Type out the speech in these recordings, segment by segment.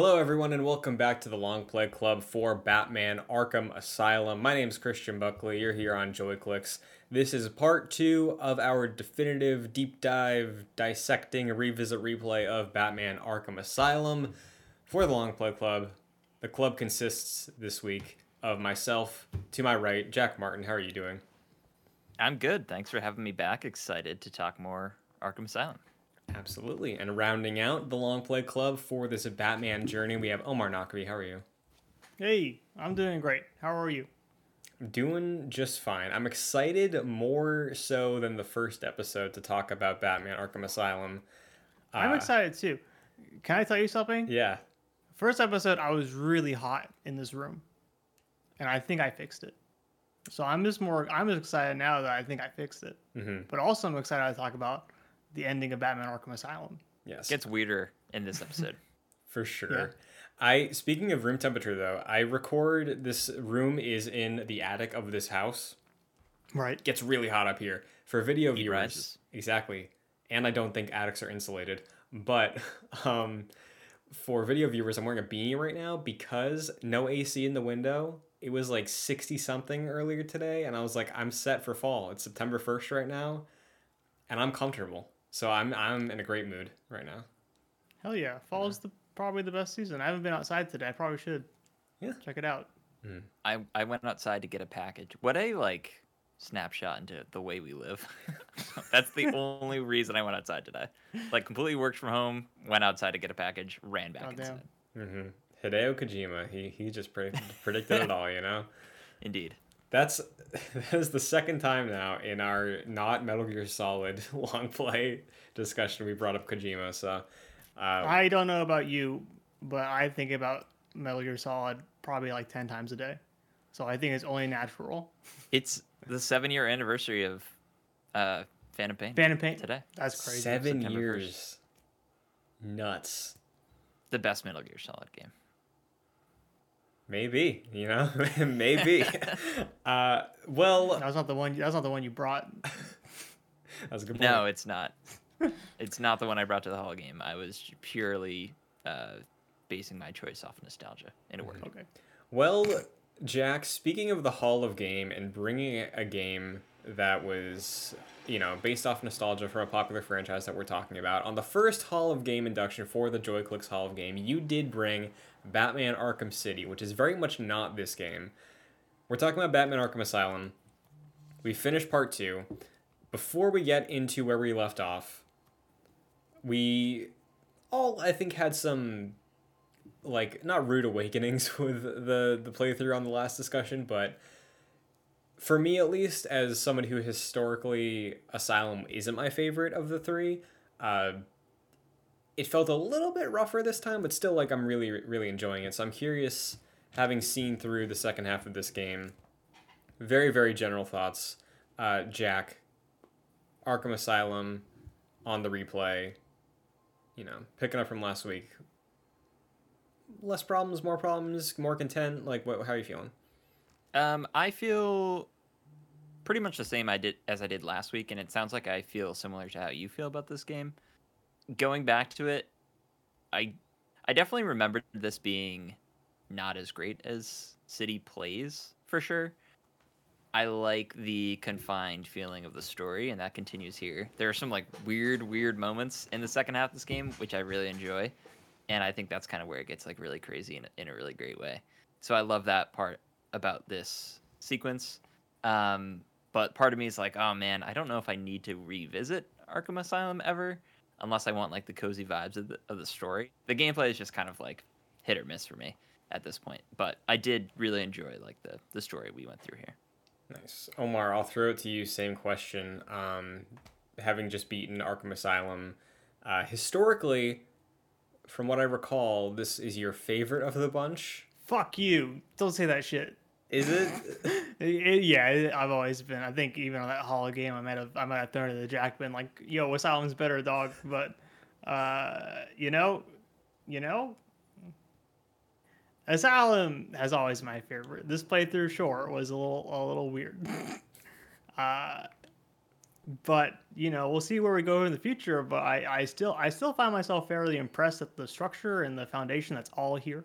Hello, everyone, and welcome back to the Long Play Club for Batman Arkham Asylum. My name is Christian Buckley. You're here on JoyClicks. This is part two of our definitive deep dive, dissecting, revisit replay of Batman Arkham Asylum for the Long Play Club. The club consists this week of myself, to my right, Jack Martin. How are you doing? I'm good. Thanks for having me back. Excited to talk more Arkham Asylum. Absolutely. And rounding out the Long Play Club for this Batman journey, we have Omar Nakavi. How are you? Hey, I'm doing great. How are you? I'm doing just fine. I'm excited more so than the first episode to talk about Batman Arkham Asylum. I'm Uh, excited too. Can I tell you something? Yeah. First episode, I was really hot in this room, and I think I fixed it. So I'm just more. I'm excited now that I think I fixed it. hmm But also, I'm excited to talk about the ending of Batman Arkham Asylum. Yes. Gets weirder in this episode. for sure. Yeah. I speaking of room temperature though, I record this room is in the attic of this house. Right. gets really hot up here for video Heat viewers. rises. Exactly. And I don't think attics are insulated. But um, for video viewers, I'm wearing a beanie right now because no AC in the window. It was like 60 something earlier today. And I was like, I'm set for fall. It's September 1st right now. And I'm comfortable. So I'm, I'm in a great mood right now. Hell yeah. Fall is the probably the best season. I haven't been outside today. I probably should. Yeah. Check it out. I, I went outside to get a package. What a like snapshot into the way we live. That's the only reason I went outside today. Like completely worked from home, went outside to get a package, ran back Goddamn. inside. hmm Hideo Kojima, he, he just pre- predicted it all, you know? Indeed. That's that is the second time now in our not Metal Gear Solid long play discussion we brought up Kojima. So uh, I don't know about you, but I think about Metal Gear Solid probably like ten times a day. So I think it's only natural. It's the seven year anniversary of uh Phantom Pain Phantom Pain. today. That's crazy. seven September years, nuts. The best Metal Gear Solid game. Maybe you know, maybe. uh, well, That was not the one. That's not the one you brought. that's a good point. No, it's not. it's not the one I brought to the Hall of game. I was purely uh, basing my choice off nostalgia, and it worked. Okay. Well, Jack, speaking of the Hall of Game and bringing a game that was, you know, based off nostalgia for a popular franchise that we're talking about, on the first Hall of Game induction for the JoyClicks Hall of Game, you did bring Batman Arkham City, which is very much not this game. We're talking about Batman Arkham Asylum. We finished part two. Before we get into where we left off, we all, I think, had some like not rude awakenings with the the playthrough on the last discussion, but for me at least, as someone who historically Asylum isn't my favorite of the three, uh, it felt a little bit rougher this time, but still like I'm really really enjoying it. So I'm curious, having seen through the second half of this game, very very general thoughts. Uh, Jack, Arkham Asylum, on the replay. You know, picking up from last week less problems, more problems, more content? Like, what? How are you feeling? Um, I feel pretty much the same I did as I did last week, and it sounds like I feel similar to how you feel about this game. Going back to it, I I definitely remembered this being not as great as City plays for sure. I like the confined feeling of the story, and that continues here. There are some like weird, weird moments in the second half of this game, which I really enjoy, and I think that's kind of where it gets like really crazy in a, in a really great way. So I love that part about this sequence. Um, but part of me is like, oh man, I don't know if I need to revisit Arkham Asylum ever, unless I want like the cozy vibes of the of the story. The gameplay is just kind of like hit or miss for me at this point. But I did really enjoy like the the story we went through here. Nice, Omar. I'll throw it to you. Same question. Um, having just beaten Arkham Asylum, uh, historically, from what I recall, this is your favorite of the bunch. Fuck you! Don't say that shit. Is it? It- yeah, it- I've always been. I think even on that Hall game, I might have I might have thrown it to Jack, been like, "Yo, Asylum's better, dog." But uh, you know, you know, Asylum has always my favorite. This playthrough, sure, was a little a little weird. uh, but you know, we'll see where we go in the future. But I, I still, I still find myself fairly impressed at the structure and the foundation that's all here,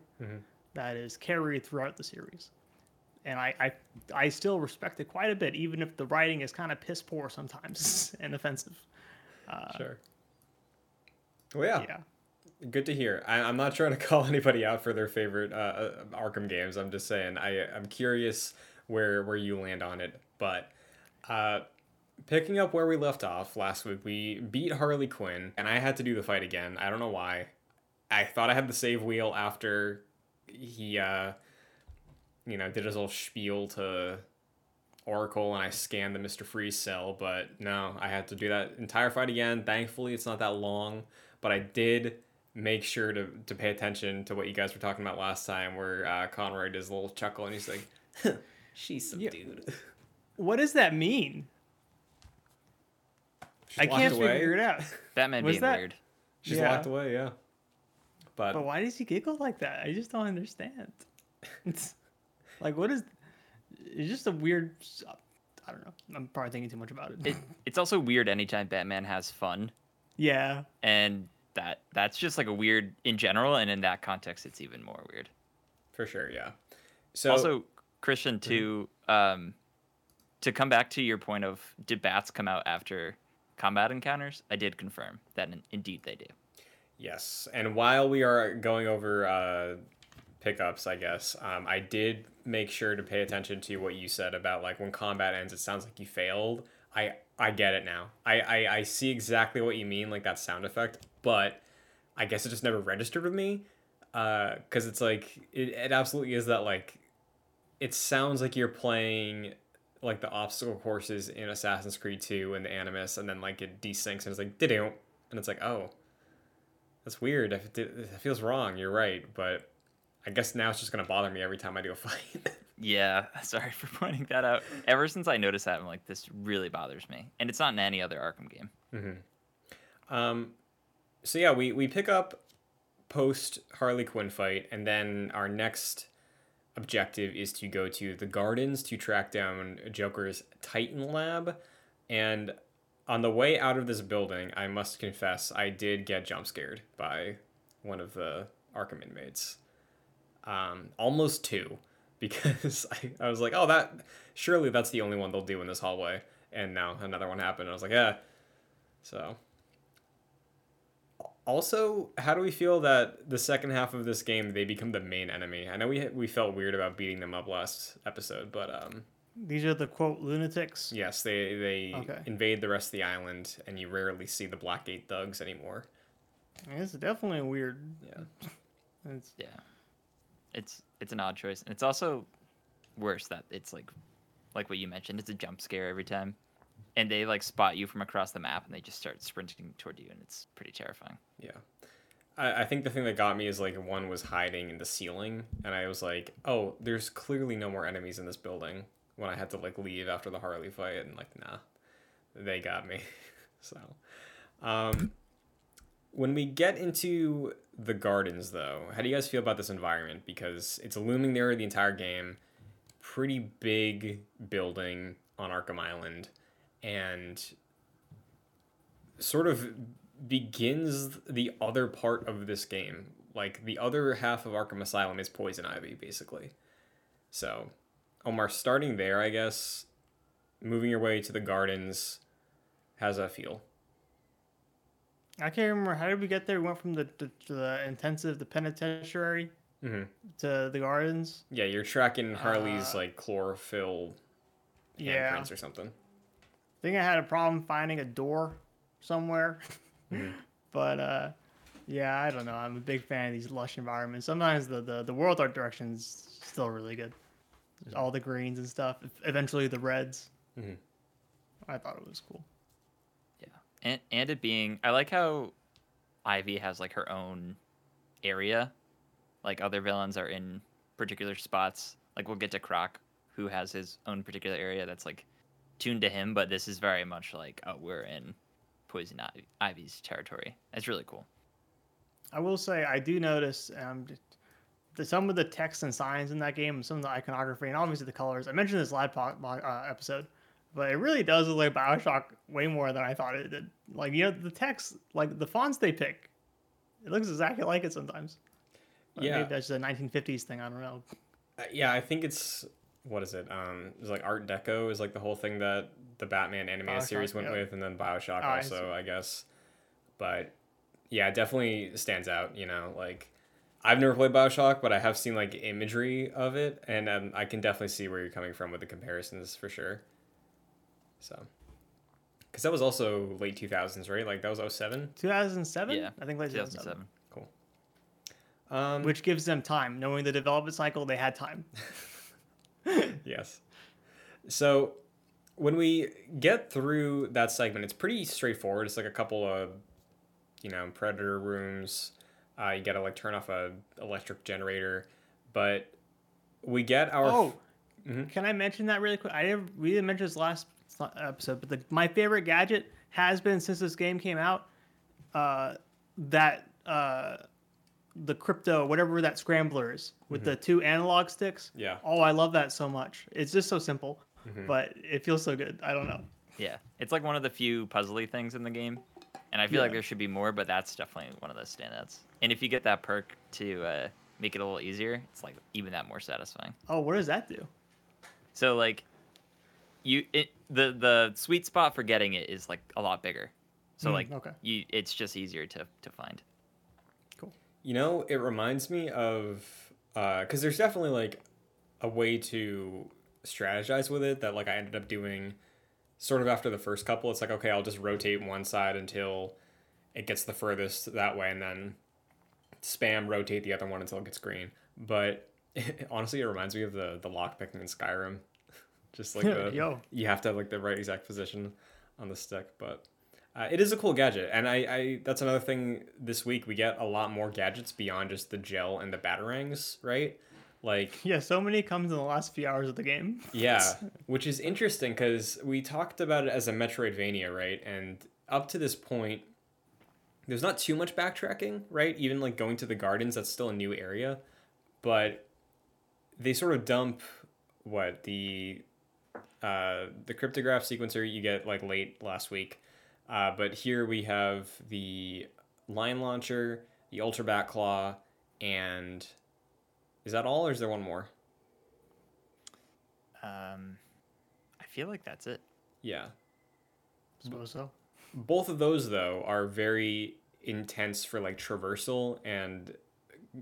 that is carried throughout the series. And I, I, I still respect it quite a bit, even if the writing is kind of piss poor sometimes and offensive. sure. Well, yeah, Yeah. good to hear. I, I'm not trying to call anybody out for their favorite uh, uh, Arkham games. I'm just saying I I'm curious where where you land on it. But uh, picking up where we left off last week, we beat Harley Quinn, and I had to do the fight again. I don't know why. I thought I had the save wheel after he uh, you know did his little spiel to Oracle and I scanned the Mr. Freeze cell, but no, I had to do that entire fight again. Thankfully, it's not that long, but I did make sure to, to pay attention to what you guys were talking about last time, where uh, Conroy does a little chuckle and he's like, "She's subdued." What does that mean? She's I can't away. figure it out. Batman Was being that- weird. She's Yeah. locked away, yeah. But, But why does he giggle like that? I just don't understand. It's like what is? It's just a weird. I don't know. I'm probably thinking too much about it. It, it's also weird anytime Batman has fun, yeah. and that that's just like a weird in general, and in that context, it's even more weird. for sure, yeah. So also, Christian, to um, to come back to your point of did bats come out after combat encounters? I did confirm that in, indeed they do. Yes, and while we are going over uh, pickups, I guess um, I did make sure to pay attention to what you said about like when combat ends, it sounds like you failed. I I get it now. I I, I see exactly what you mean, like that sound effect, but I guess it just never registered with me because it's like it, it absolutely is that like it sounds like you're playing like the obstacle courses in Assassin's Creed 2 and the Animus, and then like it desyncs and it's like did and it's like oh that's weird. It feels wrong, you're right. But I guess now it's just gonna bother me every time I do a fight. Yeah, sorry for pointing that out. Ever since I noticed that, I'm like, this really bothers me, and it's not in any other Arkham game. um, so yeah, we we pick up post Harley Quinn fight, and then our next objective is to go to the gardens to track down Joker's Titan lab. And on the way out of this building, I must confess, I did get jump scared by one of the Arkham inmates. Um, almost two, because I, I was like, oh, that surely that's the only one they'll do in this hallway. And now another one happened. And I was like, yeah. So. Also, how do we feel that the second half of this game they become the main enemy? I know we we felt weird about beating them up last episode, but um, These are the quote lunatics. yes, they they Okay. invade the rest of the island, and you rarely see the Blackgate thugs anymore. It's definitely weird. Yeah. It's, Yeah, it's it's an odd choice, and it's also worse that it's like like what you mentioned. It's a jump scare every time, and they like spot you from across the map, and they just start sprinting toward you, and it's pretty terrifying. Yeah. I, I think the thing that got me is like one was hiding in the ceiling, and I was like, oh, there's clearly no more enemies in this building when I had to like leave after the Harley fight, and like, nah, they got me. so, um, when we get into the gardens, though, how do you guys feel about this environment? Because it's looming there the entire game, pretty big building on Arkham Island, and sort of begins the other part of this game. Like the other half of Arkham Asylum is Poison Ivy, basically. So, Omar, starting there, I guess, moving your way to the gardens, how's that feel? I can't remember how did we get there. We went from the the, to the intensive, the penitentiary, Mm-hmm. to the gardens. Yeah, you're tracking Harley's Uh, like chlorophyll Yeah, handprints or something. I think I had a problem finding a door somewhere, but uh, yeah, I don't know. I'm a big fan of these lush environments. Sometimes the the, the world art direction's still really good. There's all the greens and stuff. Eventually the reds. Mhm. I thought it was cool. And and it being, I like how Ivy has like her own area. Like other villains are in particular spots. Like we'll get to Croc, who has his own particular area that's like tuned to him. But this is very much like, oh, we're in Poison Ivy, Ivy's territory. That's really cool. I will say I do notice um, the, some of the text and signs in that game, some of the iconography, and obviously the colors. I mentioned this po- po- uh, episode, but it really does look like Bioshock way more than I thought it did. Like you know, the text, like the fonts they pick, it looks exactly like it sometimes. But Yeah. maybe that's a 1950s thing. I don't know. Uh, yeah, I think it's what is it? Um, it's like Art Deco is like the whole thing that the Batman animated Bioshock, series went yeah. with, and then Bioshock Oh, also, see. I, guess. But yeah, it definitely stands out. You know, like I've never played Bioshock, but I have seen like imagery of it, and um, I can definitely see where you're coming from with the comparisons for sure. So, because that was also late 2000s, right? Like that was 07? 2007. Yeah, I think late 2007. 2007. Um, Which gives them time, knowing the development cycle. They had time. yes. So when we get through that segment, it's pretty straightforward. It's like a couple of, you know, predator rooms. Uh, you got to like turn off a electric generator, but we get our. Oh, Mhm. can I mention that really quick? I didn't. We didn't mention this last episode, but the, my favorite gadget has been since this game came out. Uh, that uh, the crypto, whatever that scrambler is, with the two analog sticks. Yeah. Oh, I love that so much. It's just so simple, Mhm. but it feels so good. I don't know. Yeah, it's like one of the few puzzly things in the game, and I feel like there should be more, but that's definitely one of those standouts. And if you get that perk to uh, make it a little easier, it's like even that more satisfying. Oh, what does that do? So like, you it the the sweet spot for getting it is like a lot bigger. So Hmm, like okay. you, it's just easier to to find. Cool. You know, it reminds me of uh because there's definitely like a way to strategize with it that like I ended up doing sort of after the first couple. It's like okay, I'll just rotate one side until it gets the furthest that way, and then spam rotate the other one until it gets green. But honestly, it reminds me of the the lock picking in Skyrim. Just like the Yo. you have to have like the right exact position on the stick, but. Uh, it is a cool gadget, and I, I that's another thing this week. We get a lot more gadgets beyond just the gel and the batarangs, right? Like, Yeah, so many comes in the last few hours of the game. yeah, which is interesting because we talked about it as a Metroidvania, right? And up to this point, there's not too much backtracking, right? Even like going to the gardens, that's still a new area, but they sort of dump what the uh, the cryptographic sequencer you get like late last week. Uh, but here we have the line launcher, the ultra batclaw, and is that all, or is there one more? Um, I feel like that's it. Yeah, Suppose so. both of those though are very intense for like traversal and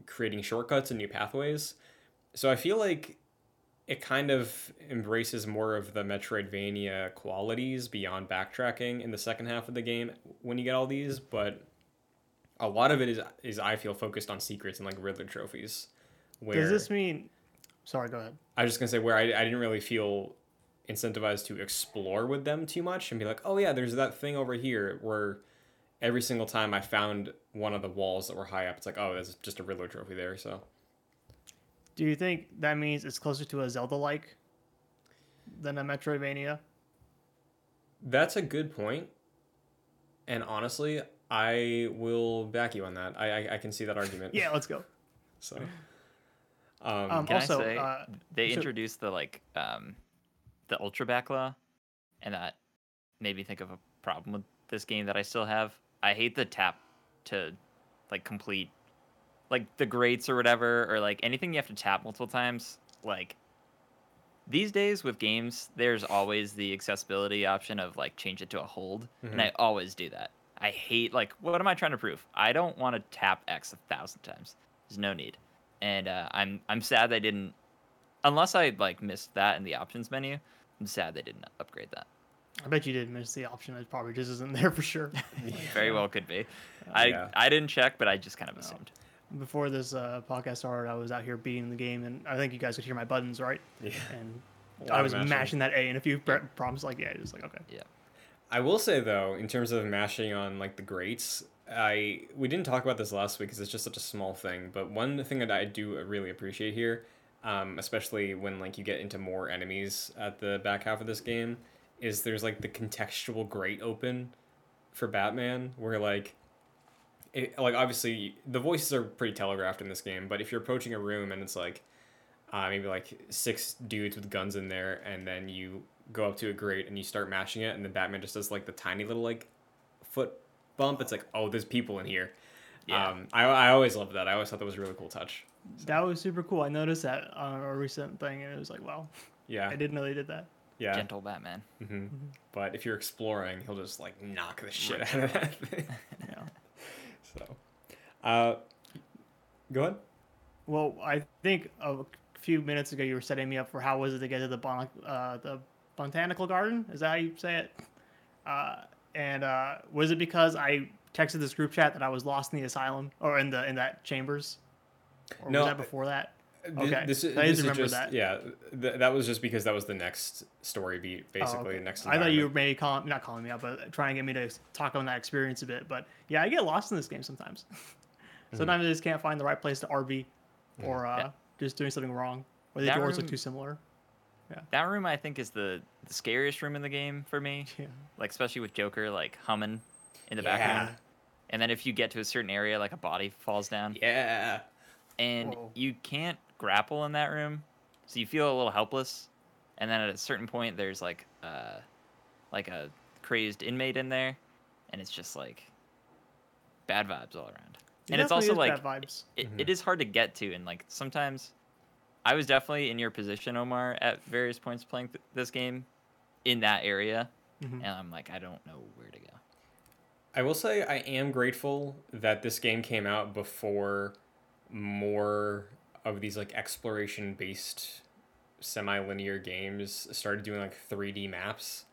creating shortcuts and new pathways. So I feel like it kind of embraces more of the Metroidvania qualities beyond backtracking in the second half of the game when you get all these, but a lot of it is is I feel focused on secrets and like Riddler trophies. Where Does this mean? Sorry, go ahead. I was just gonna say where I, I didn't really feel incentivized to explore with them too much and be like, oh yeah, there's that thing over here where every single time I found one of the walls that were high up, it's like, oh, there's just a Riddler trophy there. So Do you think that means it's closer to a Zelda-like than a Metroidvania? that's a good point. And honestly, I will back you on that. I I, I can see that argument. Yeah, let's go. So. Um, Um, Can also, I say uh, they so- introduced the like um, the ultra batclaw, and that made me think of a problem with this game that I still have. I hate the tap to like complete like the grates or whatever or like anything you have to tap multiple times. Like these days with games, there's always the accessibility option of like change it to a hold, and I always do that. I hate like what am I trying to prove? I don't want to tap X a thousand times. There's no need, and uh, I'm I'm sad they didn't. Unless I like missed that in the options menu, I'm sad they didn't upgrade that. I bet you did miss the option. It probably just isn't there for sure. Very well could be. I Yeah. I didn't check, but I just kind of assumed. Before this uh, podcast started, I was out here beating the game, and I think you guys could hear my buttons, right? yeah. And A I was mashing. mashing that A, and a few pr- prompts like, yeah, just like okay. Yeah. I will say though, in terms of mashing on like the grates, I we didn't talk about this last week because it's just such a small thing. But one thing that I do really appreciate here, um, especially when like you get into more enemies at the back half of this game, is there's like the contextual grate open for Batman, where like. It, like obviously the voices are pretty telegraphed in this game but if you're approaching a room and it's like uh, maybe like six dudes with guns in there, and then you go up to a grate and you start mashing it, and then Batman just does like the tiny little like foot bump. It's like, oh, there's people in here. Yeah. Um, I, I always loved that. I always thought that was a really cool touch. That was super cool. I noticed that on a recent thing, and it was like, wow, Yeah, I didn't know they did that. yeah. Gentle Batman. hmm But if you're exploring, he'll just like knock the shit out of that thing. Yeah. So, uh, go ahead. Well, I think a few minutes ago you were setting me up for how was it to get to the bon- uh, the botanical garden? Is that how you say it? Uh, and uh, was it because I texted this group chat that I was lost in the asylum or in the in that chambers? Or No, was that before that? Th- Okay, This is, I this didn't remember just that. yeah. Th- that was just because that was the next story beat, Oh, basically. okay. Next. I thought you were environment. maybe calling, not calling me out, but trying to get me to talk on that experience a bit. But yeah, I get lost in this game sometimes. Mm-hmm. sometimes I just can't find the right place to RV, or uh, Yeah. just doing something wrong, or the That doors room- look too similar. Yeah. That room I think is the, the scariest room in the game for me. Yeah. Like especially with Joker like humming in the Yeah. background. And then if you get to a certain area, like a body falls down, Yeah. and Whoa. you can't grapple in that room, so you feel a little helpless. And then at a certain point, there's like uh, like a crazed inmate in there, and it's just like bad vibes all around. It and it's also is like bad vibes. it, Mhm. it is hard to get to and like sometimes i was definitely in your position omar at various points playing th- this game in that area Mhm. and i'm like i don't know where to go I will say I am grateful that this game came out before more of these like exploration based semi-linear games started doing like 3D maps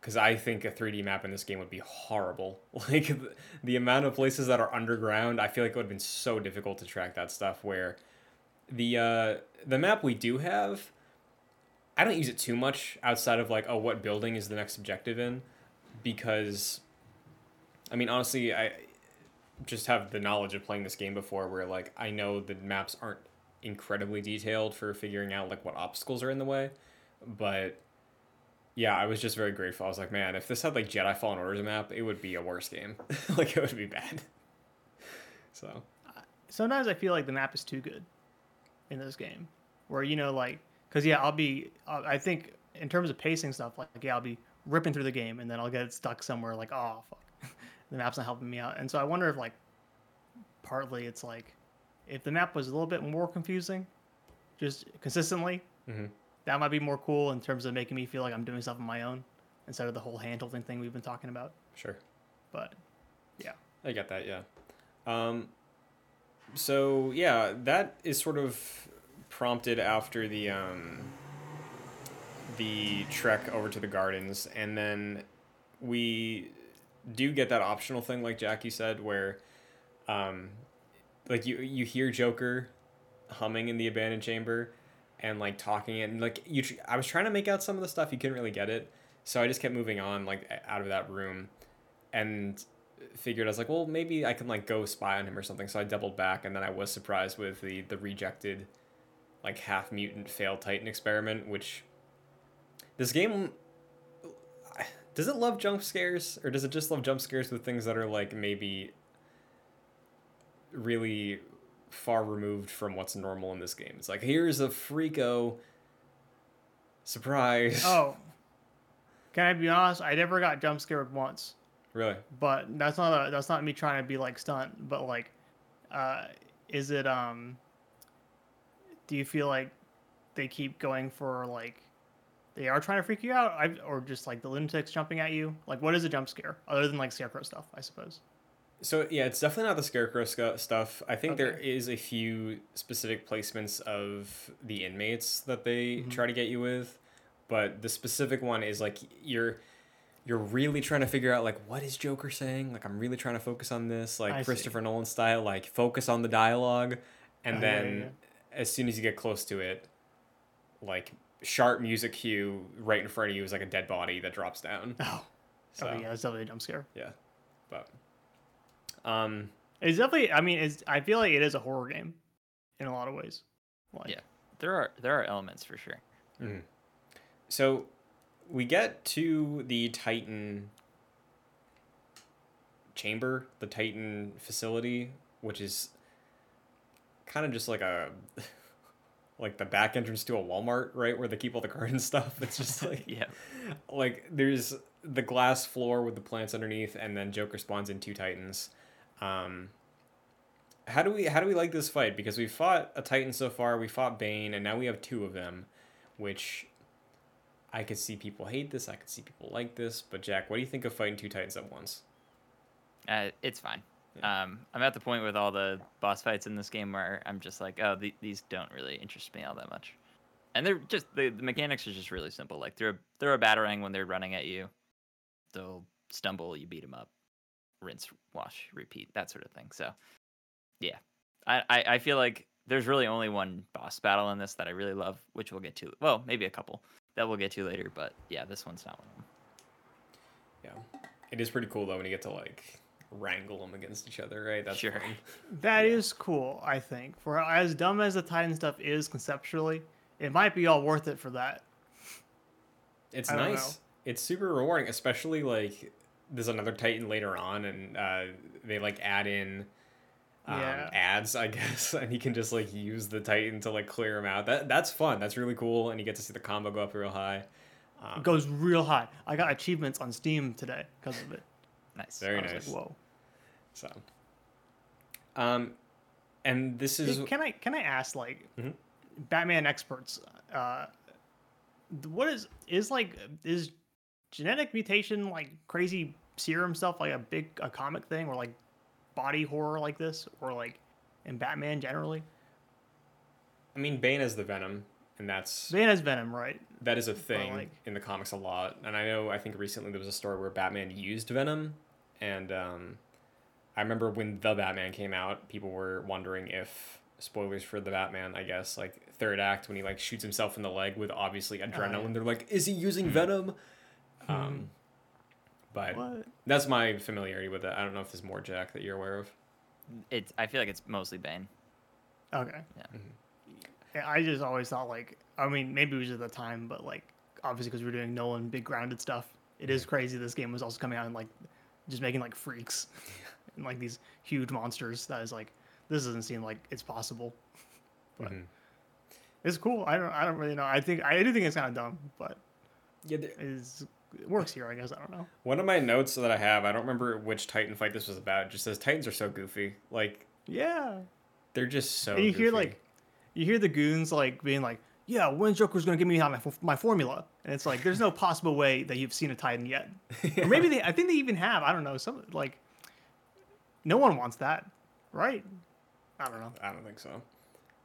cuz I think a 3D map in this game would be horrible. Like the, the amount of places that are underground, I feel like it would have been so difficult to track that stuff where the uh the map we do have I don't use it too much outside of like oh what building is the next objective in because I mean, honestly, I just have the knowledge of playing this game before where, like, I know the maps aren't incredibly detailed for figuring out, like, what obstacles are in the way. But, yeah, I was just very grateful. I was like, man, if this had, like, Jedi Fallen Order's map, it would be a worse game. like, it would be bad. So, Sometimes I feel like the map is too good in this game, where you know, like, because yeah, I'll be, uh, I think in terms of pacing stuff, like, yeah, I'll be ripping through the game, and then I'll get stuck somewhere, like, oh fuck, the map's not helping me out, and so I wonder if like, partly it's like, if the map was a little bit more confusing, just consistently, mhm. that might be more cool in terms of making me feel like I'm doing stuff on my own instead of the whole hand holding thing we've been talking about. sure. But yeah. I get that, yeah. Um, so yeah, that is sort of prompted after the um, the trek over to the gardens, and then we do get that optional thing, like Jackie said, where um, like you you hear Joker humming in the abandoned chamber and like talking and like you tr- I was trying to make out some of the stuff you couldn't really get it so I just kept moving on like out of that room and figured I was like, well, maybe I can like go spy on him or something. So I doubled back, and then I was surprised with the the rejected, like half mutant failed Titan experiment. Which this game does it love jump scares, or does it just love jump scares with things that are like maybe really far removed from what's normal in this game? It's like here's a freako surprise. oh, can I be honest? I never got jump scared once. really? but that's not a, that's not me trying to be like stunt but like uh is it um do you feel like they keep going for like they are trying to freak you out I, or just like the lunatics jumping at you like what is a jump scare other than like scarecrow stuff i suppose So yeah, it's definitely not the scarecrow scu- stuff. I think there Okay. is a few specific placements of the inmates that they Mhm. try to get you with, but the specific one is like you're you're really trying to figure out like what is Joker saying? Like I'm really trying to focus on this, like I see. Christopher Nolan style, like focus on the dialogue, and Oh, yeah, then yeah, as soon as you get close to it, like sharp music cue right in front of you is like a dead body that drops down. oh, So oh yeah it's definitely a jump scare yeah, but um. it's definitely i mean it's i feel like it is a horror game in a lot of ways like Yeah. there are there are elements for sure Mhm. So we get to the Titan chamber, the Titan facility, which is kind of just like a like the back entrance to a Walmart, right, where they keep all the garden stuff. It's just like yeah. like there's the glass floor with the plants underneath, and then Joker spawns in two Titans. Um, how do we how do we like this fight? Because we fought a Titan so far, we fought Bane, and now we have two of them, which I could see people hate this, I could see people like this, but Jack, what do you think of fighting two Titans at once? Uh, it's fine. Um, I'm at the point with all the boss fights in this game where I'm just like, oh, the, these don't really interest me all that much, and they're just the, the mechanics are just really simple. Like they're they're a battering when they're running at you, they'll stumble, you beat them up, rinse, wash, repeat, that sort of thing. So, yeah, I, I, I feel like there's really only one boss battle in this that I really love, which we'll get to. Well, maybe a couple that we'll get to later, but yeah, this one's not one of them. Yeah, it is pretty cool though when you get to like wrangle them against each other, right? That's Sure. fun. That is cool, I think. For as dumb as the Titan stuff is conceptually, it might be all worth it for that. It's I nice. It's super rewarding, especially like there's another Titan later on, and uh, they like add in um, Yeah. ads, I guess, and he can just like use the Titan to like clear him out. That that's fun. That's really cool, and you get to see the combo go up real high. Um, It goes real high. I got achievements on Steam today because of it. Nice. Very I was nice. like, whoa. So, um, and this is Hey, can I can I ask like Mhm. Batman experts uh what is is like is genetic mutation like crazy serum stuff like a big a comic thing or like body horror like this or like in Batman generally? I mean, Bane is the Venom, and that's Bane has Venom, right? that is a thing like- in the comics a lot. And I know I think recently there was a story where Batman used Venom, and um, I remember when the Batman came out, people were wondering if spoilers for the Batman, I guess, like third act when he like shoots himself in the leg with obviously adrenaline. yeah. They're like, is he using hmm. Venom? Um, hmm. but What? that's my familiarity with it. I don't know if there's more Jack that you're aware of. It's. I feel like it's mostly Bane. Okay. Yeah. Mm-hmm. Yeah, I just always thought like I mean maybe it was at the time, but like obviously because we're doing Nolan big grounded stuff, it is mm-hmm. crazy. This game was also coming out and like just making like freaks and like these huge monsters. That is like this doesn't seem like it's possible. But Mhm. it's cool. I don't I don't really know. I think I do think it's kind of dumb, but Yeah, there- it works here. I guess I don't know. one of my notes that I have, I don't remember which Titan fight this was about. Just says Titans are so goofy. Like Yeah. they're just so. and you hear like you hear the goons like being like yeah when joker's gonna give me my, my formula and it's like there's no possible way that you've seen a titan yet or maybe they i think they even have i don't know some like no one wants that right i don't know I don't think so.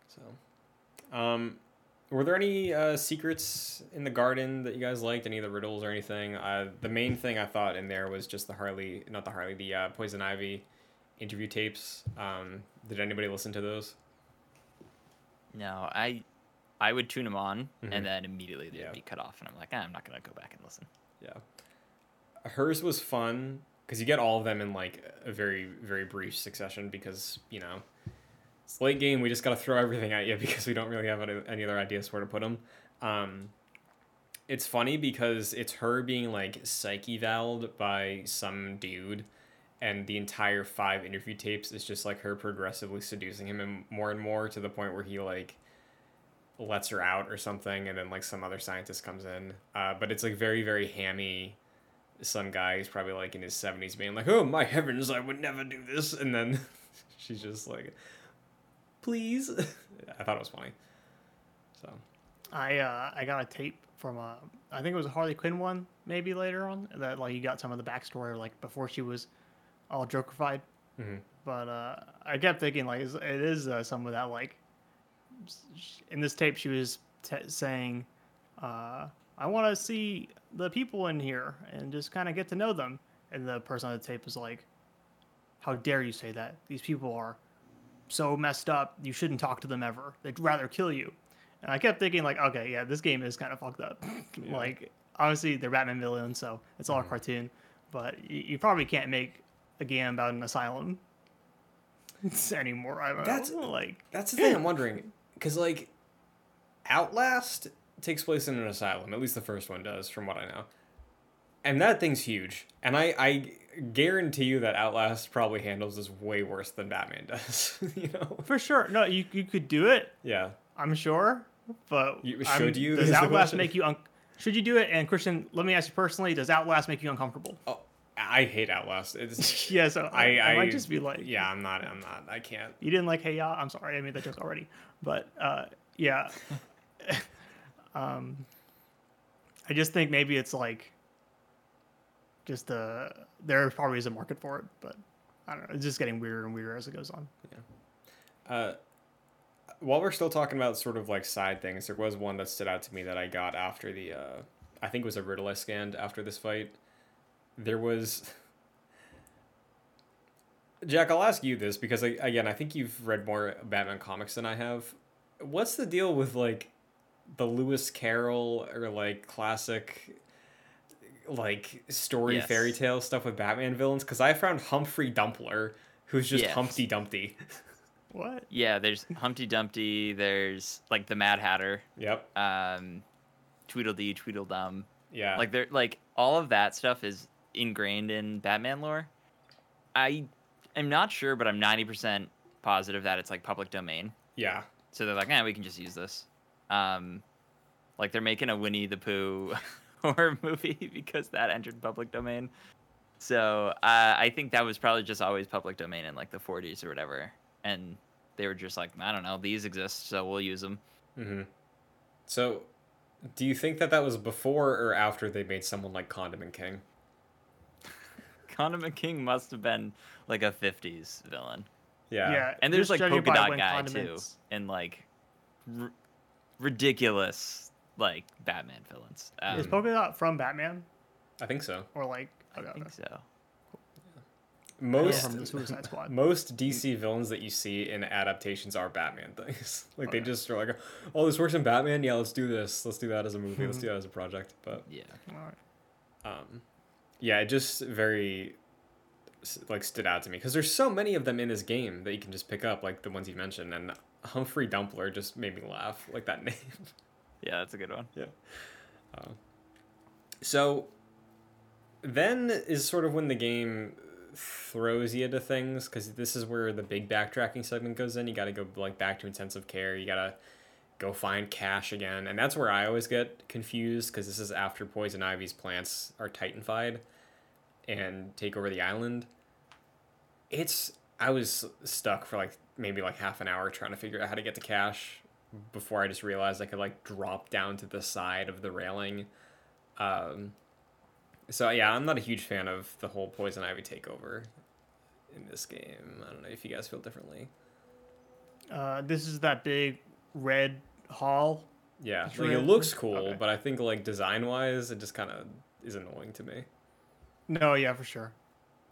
So, um, were there any uh, secrets in the garden that you guys liked? Any of the riddles or anything? Uh, the main thing I thought in there was just the Harley, not the Harley, the uh, Poison Ivy interview tapes. Um, did anybody listen to those? No, I, I would tune them on Mhm. and then immediately they'd Yeah. be cut off, and I'm like, ah, I'm not gonna go back and listen. Yeah. Hers was fun because you get all of them in like a very, very brief succession because, you know, it's late game. We just got to throw everything at you because we don't really have any, any other ideas where to put them. Um, it's funny because it's her being like psyche valved by some dude, and the entire five interview tapes is just like her progressively seducing him and more and more to the point where he like lets her out or something, and then like some other scientist comes in. Uh, but it's like very, very hammy. Some guy who's probably like in his seventies, being like, "Oh my heavens, I would never do this," and then she's just like, "Please." I thought it was funny. So i uh i got a tape from uh i think it was a harley quinn one maybe later on that like you got some of the backstory like before she was all jokerfied mhm. but uh, I kept thinking like it is uh, some of that like in this tape she was t- saying uh, I want to see the people in here and just kind of get to know them. And the person on the tape was like how dare you say that? These people are so messed up you shouldn't talk to them ever. They'd rather kill you. And I kept thinking like okay yeah this game is kind of fucked up. Like obviously they're Batman villains so it's all a mm-hmm. cartoon. But you, you probably can't make a game about an asylum anymore. I don't That's- know. Like, That's the thing I'm wondering, because like, Outlast takes place in an asylum. At least the first one does, from what I know. And that thing's huge. And I, I guarantee you that Outlast probably handles this way worse than Batman does. you know? for sure. No, you, you could do it. Yeah. I'm sure, but You- I'm- should you, Does Outlast make you? Un- should you do it? And Christian, let me ask you personally: Does Outlast make you uncomfortable? Oh, I hate Outlast. It's yeah, so I, I, I, I might just be like, yeah, I'm not. I'm not. I can't. you didn't like Hey Ya. I'm sorry, I made that joke already, but uh, yeah, um, I just think maybe it's like just uh, there probably is a market for it, but I don't know. It's just getting weirder and weirder as it goes on. Uh, while we're still talking about sort of like side things, there was one that stood out to me that I got after the. Uh, I think it was a riddle I scanned after this fight. There was. Jack, I'll ask you this because I, again, I think you've read more Batman comics than I have. What's the deal with like the Lewis Carroll or like classic like story Yes. fairy tale stuff with Batman villains? Because I found Humphrey Dumpler, who's just Yes. Humpty Dumpty. What? Yeah, there's Humpty Dumpty. There's like the Mad Hatter, Yep. um, Tweedledee, Tweedledum. Yeah. Like they're like all of that stuff is ingrained in Batman lore. I am not sure, but I'm 90% positive that it's like public domain. yeah. So they're like, eh, we can just use this. Um, like they're making a Winnie the Pooh horror movie because that entered public domain. So uh, I think that was probably just always public domain in like the 40s or whatever, and they were just like, I don't know, these exist, so we'll use them. Mm-hmm. So, do you think that that was before or after they made someone like Condiment King? Condiment King must have been like a 50s villain. Yeah. Yeah, And there's like polka dot guy condiments- too, and like r- ridiculous like Batman villains. Um, Is Polka Dot from Batman I think so. or like? I Okay, think okay. so. Most from the Suicide most DC villains that you see in adaptations are Batman things. like they Okay. just are like, "Oh, this works in Batman. Yeah, let's do this. Let's do that as a movie. let's do that as a project." But Yeah. Um, yeah, it just very like stood out to me because there's so many of them in this game that you can just pick up, like the ones you mentioned, and Humphrey Dumpler just made me laugh, like that name. Yeah, that's a good one. Yeah. Um, so then is sort of when the game throws you to things because this is where the big backtracking segment goes in. You got to go like back to intensive care. You got to go find Cash again, and that's where I always get confused because this is after Poison Ivy's plants are titanified and take over the island. It's I was stuck for like maybe like half an hour trying to figure out how to get to Cash before I just realized I could like drop down to the side of the railing. Um, so yeah, I'm not a huge fan of the whole poison ivy takeover in this game. I don't know if you guys feel differently. Uh, this is that big red hall. Yeah, It's like it looks cool, okay. but I think like design wise, it just kind of is annoying to me. No, yeah, for sure.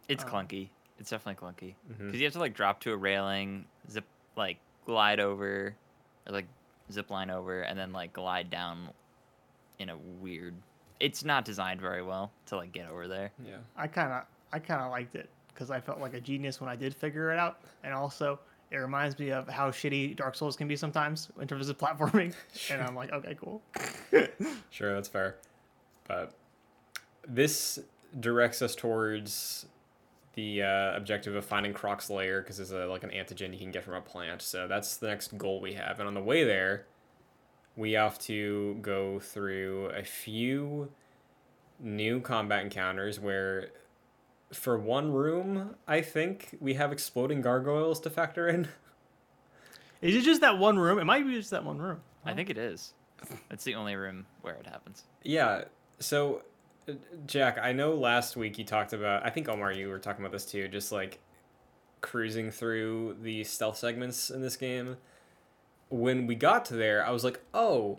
It's Um, clunky. It's definitely clunky because Mhm. you have to like drop to a railing, zip like glide over, or like zip line over, and then like glide down in a weird. It's not designed very well to like get over there. Yeah, I kind of, I kind of liked it because I felt like a genius when I did figure it out, and also it reminds me of how shitty Dark Souls can be sometimes in terms of platforming. And I'm like, okay, cool. sure, that's fair. But this directs us towards the uh, objective of finding Croc's lair because it's a, like an antigen you can get from a plant. So that's the next goal we have. And on the way there, we have to go through a few new combat encounters where, for one room, I think we have exploding gargoyles to factor in. Is it just that one room? It might be just that one room. I think it is. It's the only room where it happens. Yeah. So, Jack, I know last week you talked about. I think Omar, you were talking about this too. Just like cruising through the stealth segments in this game. When we got to there, I was like, oh,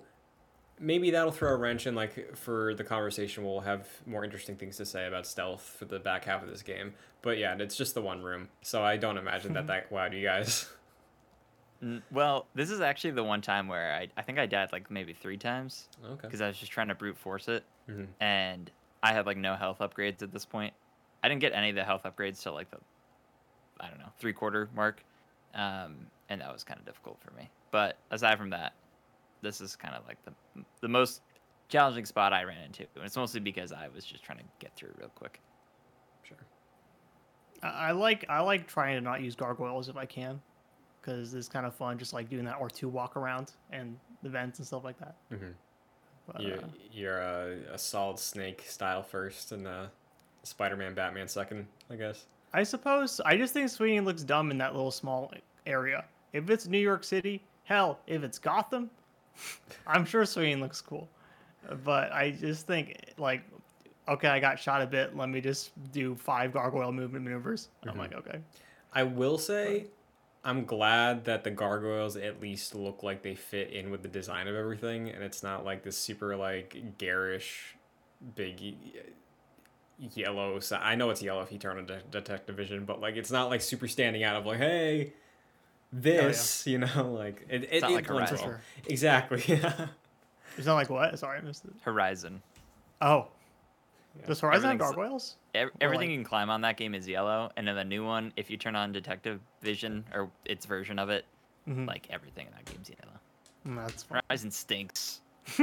maybe that'll throw a wrench in. Like for the conversation, we'll have more interesting things to say about stealth for the back half of this game. But yeah, it's just the one room, so I don't imagine that that wowed you guys. Well, this is actually the one time where I, I think I died like maybe three times Okay. because I was just trying to brute force it, Mhm. and I had like no health upgrades at this point. I didn't get any of the health upgrades till like the I don't know three quarter mark, um, and that was kind of difficult for me. But aside from that, this is kind of like the the most challenging spot I ran into, and it's mostly because I was just trying to get through real quick. Sure. I, I like, I like trying to not use gargoyles if I can, because it's kind of fun, just like doing that or two walk around and the vents and stuff like that. Mhm. But, you, uh, you're a, a solid snake style first and uh, Spider-Man, Batman second, I guess. I suppose I just think Sweeney looks dumb in that little small area. If it's New York City, hell, if it's Gotham, I'm sure Sweeney looks cool. But I just think like, okay, I got shot a bit. Let me just do five gargoyle movement maneuvers. I'm Mhm. like, okay. I will say, I'm glad that the gargoyles at least look like they fit in with the design of everything, and it's not like this super like garish, big yellow. si- I know it's yellow if you turn on de- detective vision, but like it's not like super standing out of like, hey, oh, this, you know, like it. it, not it like Horizon. well. Exactly. Yeah. It's not like what? Sorry, I missed it. Horizon. Oh, does Horizon have Everything's- gargoyles? Ev- everything like- you can climb on that game is yellow, and in the new one, if you turn on detective vision or its version of it, Mhm. like everything in that game's yellow. Mm, that's fine. Horizon stinks.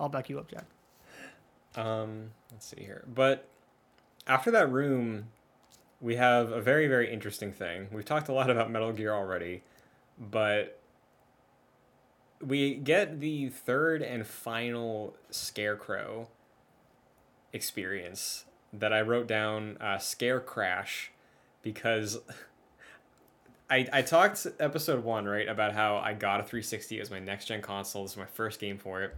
I'll back you up, Jack. Um, let's see here. But after that room, we have a very, very interesting thing. We've talked a lot about Metal Gear already, but we get the third and final Scarecrow experience that I wrote down uh, Scare Crash because I, I talked episode one, right, about how I got a 360 as my next gen console. This is my first game for it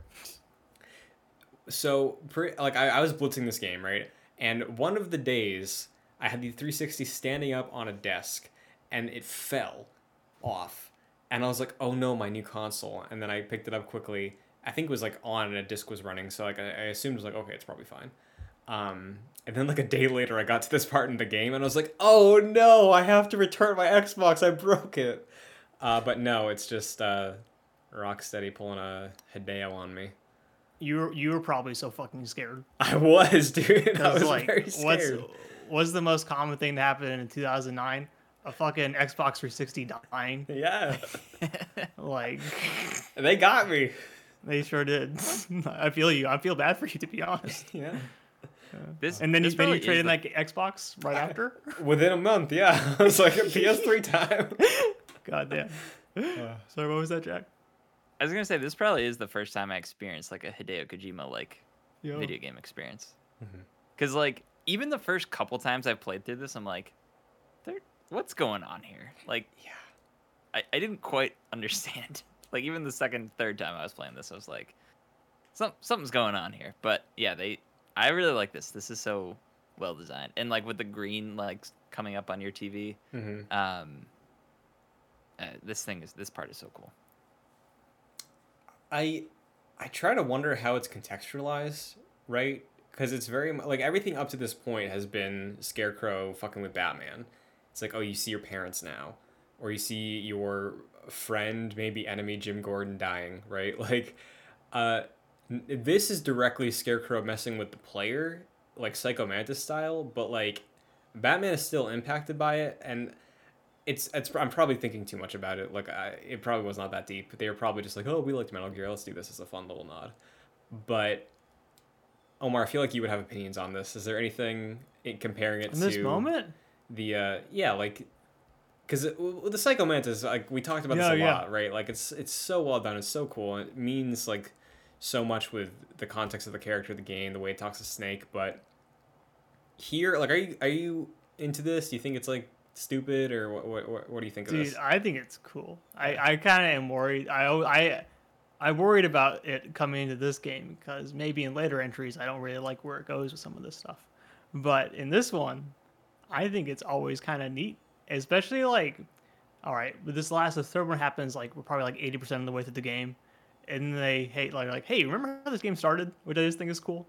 so pre- like I, I was blitzing this game right and one of the days i had the 360 standing up on a desk and it fell off and i was like oh no my new console and then i picked it up quickly i think it was like on and a disc was running so like i, I assumed it was like okay it's probably fine um and then like a day later i got to this part in the game and i was like oh no i have to return my xbox i broke it uh, but no it's just uh rocksteady pulling a hideo on me You were you were probably so fucking scared. I was, dude. I was like, very what's scared. what's the most common thing to happen in 2009? A fucking Xbox 360 dying. Yeah, Like they got me. they sure did. I feel you. I feel bad for you to be honest. Yeah, This And then you this then you traded the- that Xbox right after. within a month. Yeah, I was like a PS3 time. God damn. Sorry, what was that, Jack? I was gonna say this probably is the first time I experienced like a Hideo Kojima like video game experience. Mm-hmm. Because like even the first couple times I've played through this, I'm like, there, what's going on here? Like, Yeah. I, I didn't quite understand. like even the second, third time I was playing this, I was like, some something's going on here. But yeah, they, I really like this. This is so well designed, and like with the green like coming up on your TV, hmm um, uh, this thing is this part is so cool. I I try to wonder how it's contextualized, right? Because it's very like everything up to this point has been Scarecrow fucking with Batman. It's like, oh, you see your parents now, or you see your friend, maybe enemy Jim Gordon dying, right? Like, uh, this is directly Scarecrow messing with the player, like Psycho Mantis style, but like Batman is still impacted by it, and it's it's I'm probably thinking too much about it. Like I, it probably was not that deep. They were probably just like, oh, we liked Metal Gear. Let's do this as a fun little nod. But Omar, I feel like you would have opinions on this. Is there anything in comparing it In to this moment, the uh yeah like because the Psycho Mantis like we talked about this a yeah. lot, right? Like it's it's so well done. It's so cool. It means like so much with the context of the character, the game, the way it talks to Snake. But here, like, are you are you into this? Do you think it's like stupid or what? What, what, do you think of dude, this? I think it's cool. I, I kind of am worried. I oh, I I worried about it coming into this game because maybe in later entries I don't really like where it goes with some of this stuff. But in this one, I think it's always kind of neat, especially like, all right, with this last the third one happens like we're probably like eighty percent of the way through the game, and they hate like like hey remember how this game started, which I just think is cool.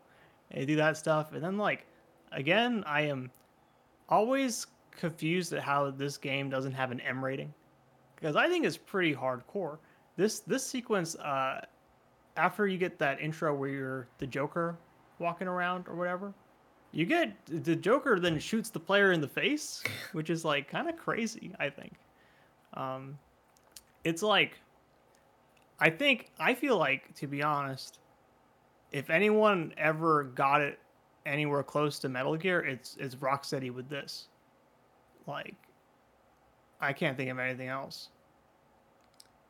And they do that stuff, and then like again I am always confused at how this game doesn't have an M rating because I think it's pretty hardcore. This this sequence, uh, after you get that intro where you're the Joker walking around or whatever, you get the Joker then shoots the player in the face, which is like kind of crazy. I think. Um, it's like, I think I feel like to be honest, if anyone ever got it anywhere close to Metal Gear, it's it's Rocksteady with this. Like, I can't think of anything else.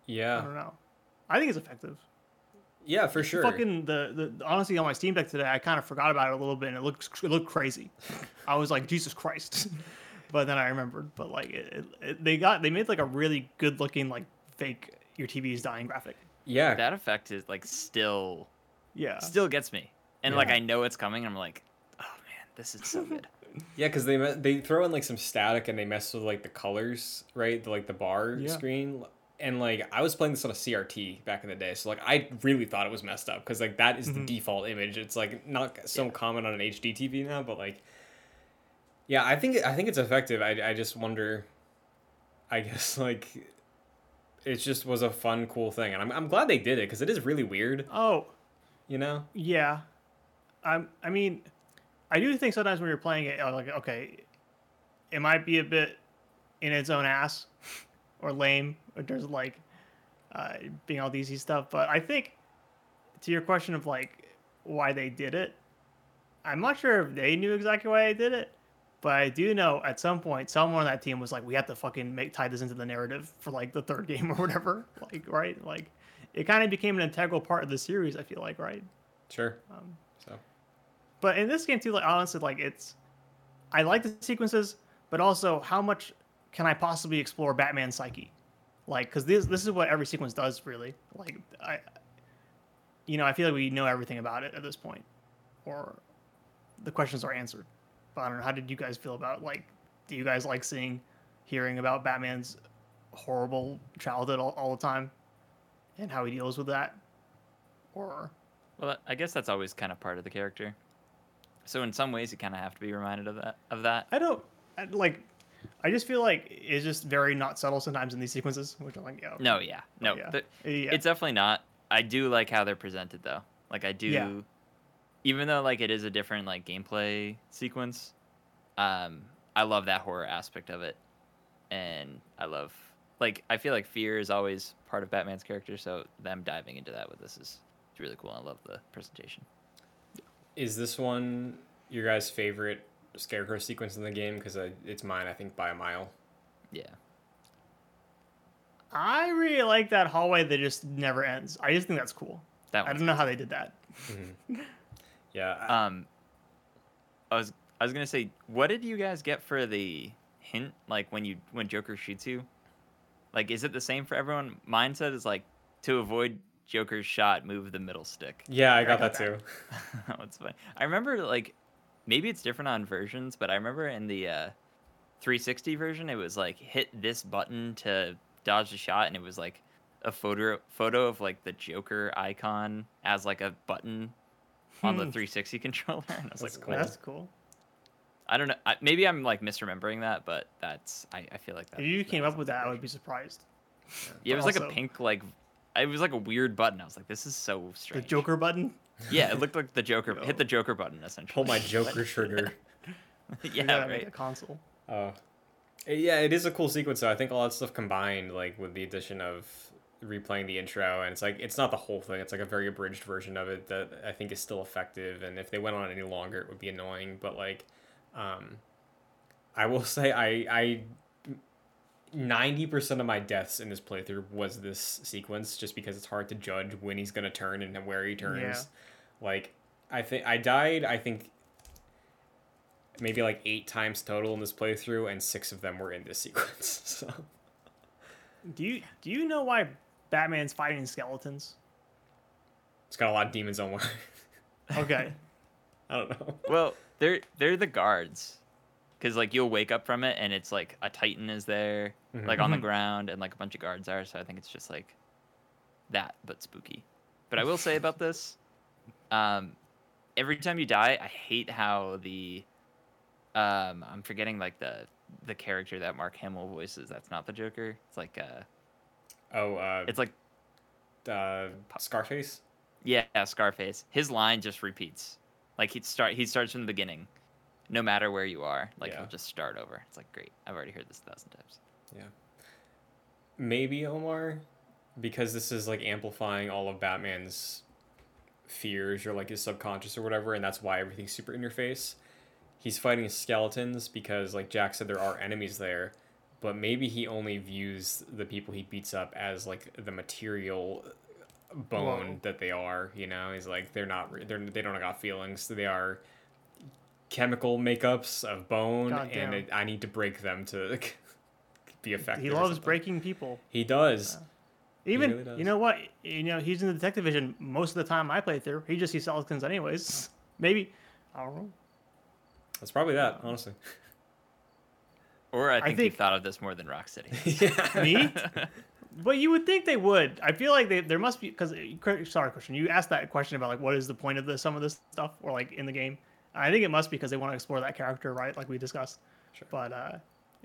Yeah, I don't know. I think it's effective. Yeah, for sure. Fucking the, the honestly on my Steam Deck today, I kind of forgot about it a little bit, and it looks it looked crazy. I was like, Jesus Christ! but then I remembered. But like, it, it- they got they made like a really good looking like fake your TV is dying graphic. yeah. That effect is like still Yeah, still gets me, and like I know it's coming. And I'm like, oh man, this is so good. Yeah, because they they throw in like some static and they mess with like the colors, right? The, like the bar Yeah. screen, and like I was playing this on a CRT back in the day, so like I really thought it was messed up because like that is Mhm. the default image. It's like not so Yeah. common on an HD TV now, but like, yeah, I think I think it's effective. I I just wonder, I guess like, it just was a fun, cool thing, and I'm I'm glad they did it because it is really weird, Oh, you know. yeah. I'm. I mean, I do think sometimes when you're playing it, like okay, it might be a bit in its own ass or lame or there's like uh, being all easy stuff. But I think to your question of like why they did it, I'm not sure if they knew exactly why they did it. But I do know at some point someone on that team was like, we have to fucking make tie this into the narrative for like the third game or whatever. Like, right? Like, it kind of became an integral part of the series. I feel like, right? Sure. Um, So but in this game too, like honestly, like it's, I like the sequences, but also how much can I possibly explore Batman's psyche? Like, because this this is what every sequence does, really. Like, I, you know, I feel like we know everything about it at this point, or the questions are answered. But I don't know. How did you guys feel about like? Do you guys like seeing, hearing about Batman's horrible childhood all, all the time, and how he deals with that? Or Well, I guess that's always kind of part of the character. So in some ways, you kind of have to be reminded of that. Of that. I don't I, like. I just feel like it's just very not subtle sometimes in these sequences, which I'm like, yeah, okay. No, yeah, no. yeah. th- yeah. It's definitely not. I do like how they're presented though. Like I do, Yeah. Even though like it is a different like gameplay sequence. Um, I love that horror aspect of it, and I love like I feel like fear is always part of Batman's character. So them diving into that with this is it's really cool. I love the presentation. Is this one your guys' favorite scarecrow sequence in the game? Because it's mine, I think, by a mile. Yeah, I really like that hallway that just never ends. I just think that's cool. that I don't know how they did that. Yeah. I- Um, I was I was gonna say, what did you guys get for the hint? Like when you when Joker shoots you, like is it the same for everyone? Mine said is like to avoid Joker's shot, move the middle stick. yeah, I I got got that too. That's fine. I remember like maybe it's different on versions, but I remember in the uh, 360 version, it was like hit this button to dodge the shot, and it was like a photo photo of like the Joker icon as like a button on the Hmm. 360 controller, and I was That's like, cool. That's cool. I don't know. I, maybe I'm like misremembering that, but that's I, I feel like that. If you came up with that, I would be surprised. Yeah, it was like a pink like. It was like a weird button. I was like, this is so strange. The. Joker button. Yeah, it looked like the Joker. Yo. Hit the Joker button essentially. Pull my Joker trigger. Yeah, gotta make right. a console. Oh. Yeah, it is a cool sequence. So I think all that stuff combined, like with the addition of replaying the intro, and it's like it's not the whole thing. It's like a very abridged version of it that I think is still effective. And if they went on any longer, it would be annoying. But like, um, I will say I I. 90% of my deaths in this playthrough was this sequence just because it's hard to judge when he's going to turn and where he turns. Yeah. Like I think I died I think maybe like 8 times total in this playthrough and 6 of them were in this sequence. So Do you do you know why Batman's fighting skeletons? it's got a lot of demons on one. Okay. I don't know. Well, they're they're the guards, because like you'll wake up from it and it's like a Titan is there, Mhm. like on the Mhm. ground, and like a bunch of guards are. So I think it's just like that, but spooky. But I will say about this, um, every time you die, I hate how the, um, I'm forgetting like the the character that Mark Hamill voices. That's not the Joker. It's like uh, Oh, uh it's like uh Scarface? Yeah, Scarface. His line just repeats. Like he start he starts from the beginning. No matter where you are, like Yeah. he'll just start over. It's like great. I've already heard this a thousand times. Yeah. Maybe Omar because this is like amplifying all of Batman's fears or like his subconscious or whatever and that's why everything's super in your face. He's fighting skeletons because like Jack said there are enemies there, but maybe he only views the people he beats up as like the material bone Whoa. that they are. You know, he's like they're not they're they don't got feelings. They are chemical makeups of bone, and it, I need to break them to be effective. he loves breaking people. He does. Even really does. you know what? You know he's in the detective vision most of the time I play through. He just sees skeletons anyways. Maybe I don't know. That's probably that, um, honestly. Or I think, think- you thought of this more than Rocksteady. yeah. Me? But you would think they would. I feel like they, there must be because sorry, Christian, you asked that question about like what is the point of this some of this stuff or like in the game. I think it must be because they want to explore that character, right? Like we discussed. Sure. But uh,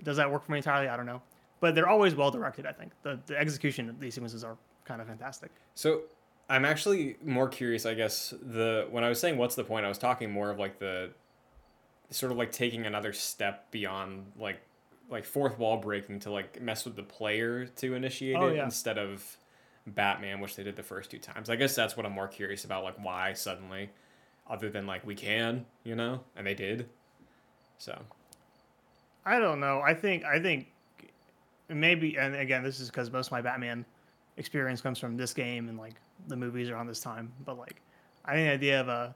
does that work for me entirely? I don't know. But they're always well directed. I think the the execution of these sequences are kind of fantastic. So I'm actually more curious, I guess, the when I was saying what's the point, I was talking more of like the sort of like taking another step beyond like like fourth wall breaking to like mess with the player to initiate Oh, it yeah. instead of Batman, which they did the first two times. I guess that's what I'm more curious about, like why suddenly, other than like we can, you know, and they did. So I don't know. I think I think maybe, and again, this is because most of my Batman experience comes from this game and like the movies around this time. But like, I think the idea of a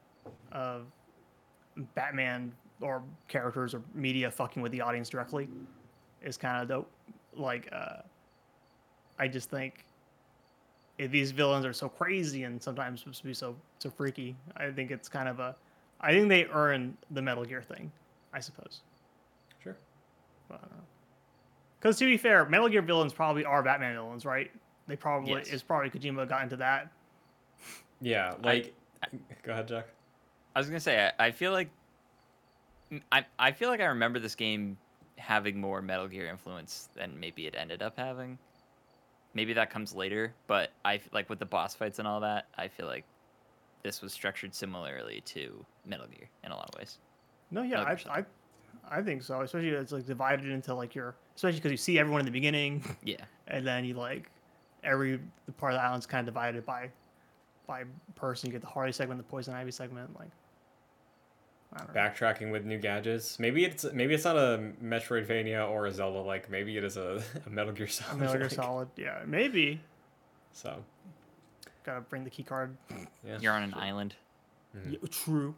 of Batman or characters or media fucking with the audience directly is kind of dope. Like, uh, I just think if these villains are so crazy and sometimes supposed to be so so freaky, I think it's kind of a. I think they earn the Metal Gear thing, I suppose. sure. Because to be fair, Metal Gear villains probably are Batman villains, right? They probably Yes. it's probably Kojima got into that. Yeah, like go ahead, Jack. I was gonna say I, I feel like I I feel like I remember this game having more Metal Gear influence than maybe it ended up having. Maybe that comes later, but I like with the boss fights and all that. I feel like this was structured similarly to Metal Gear in a lot of ways. No, yeah, I, I, I think so. Especially it's like divided into like your, especially because you see everyone in the beginning, Yeah, and then you like every the part of the island's kind of divided by, by person. You get the Harley segment, the Poison Ivy segment, like. I don't know. Backtracking with new gadgets. Maybe it's maybe it's not a Metroidvania or a Zelda like. Maybe it is a, a Metal Gear Solid. Metal Gear. Solid, yeah, maybe. So Gotta bring the key card. yeah. you're on an island. Yeah, true.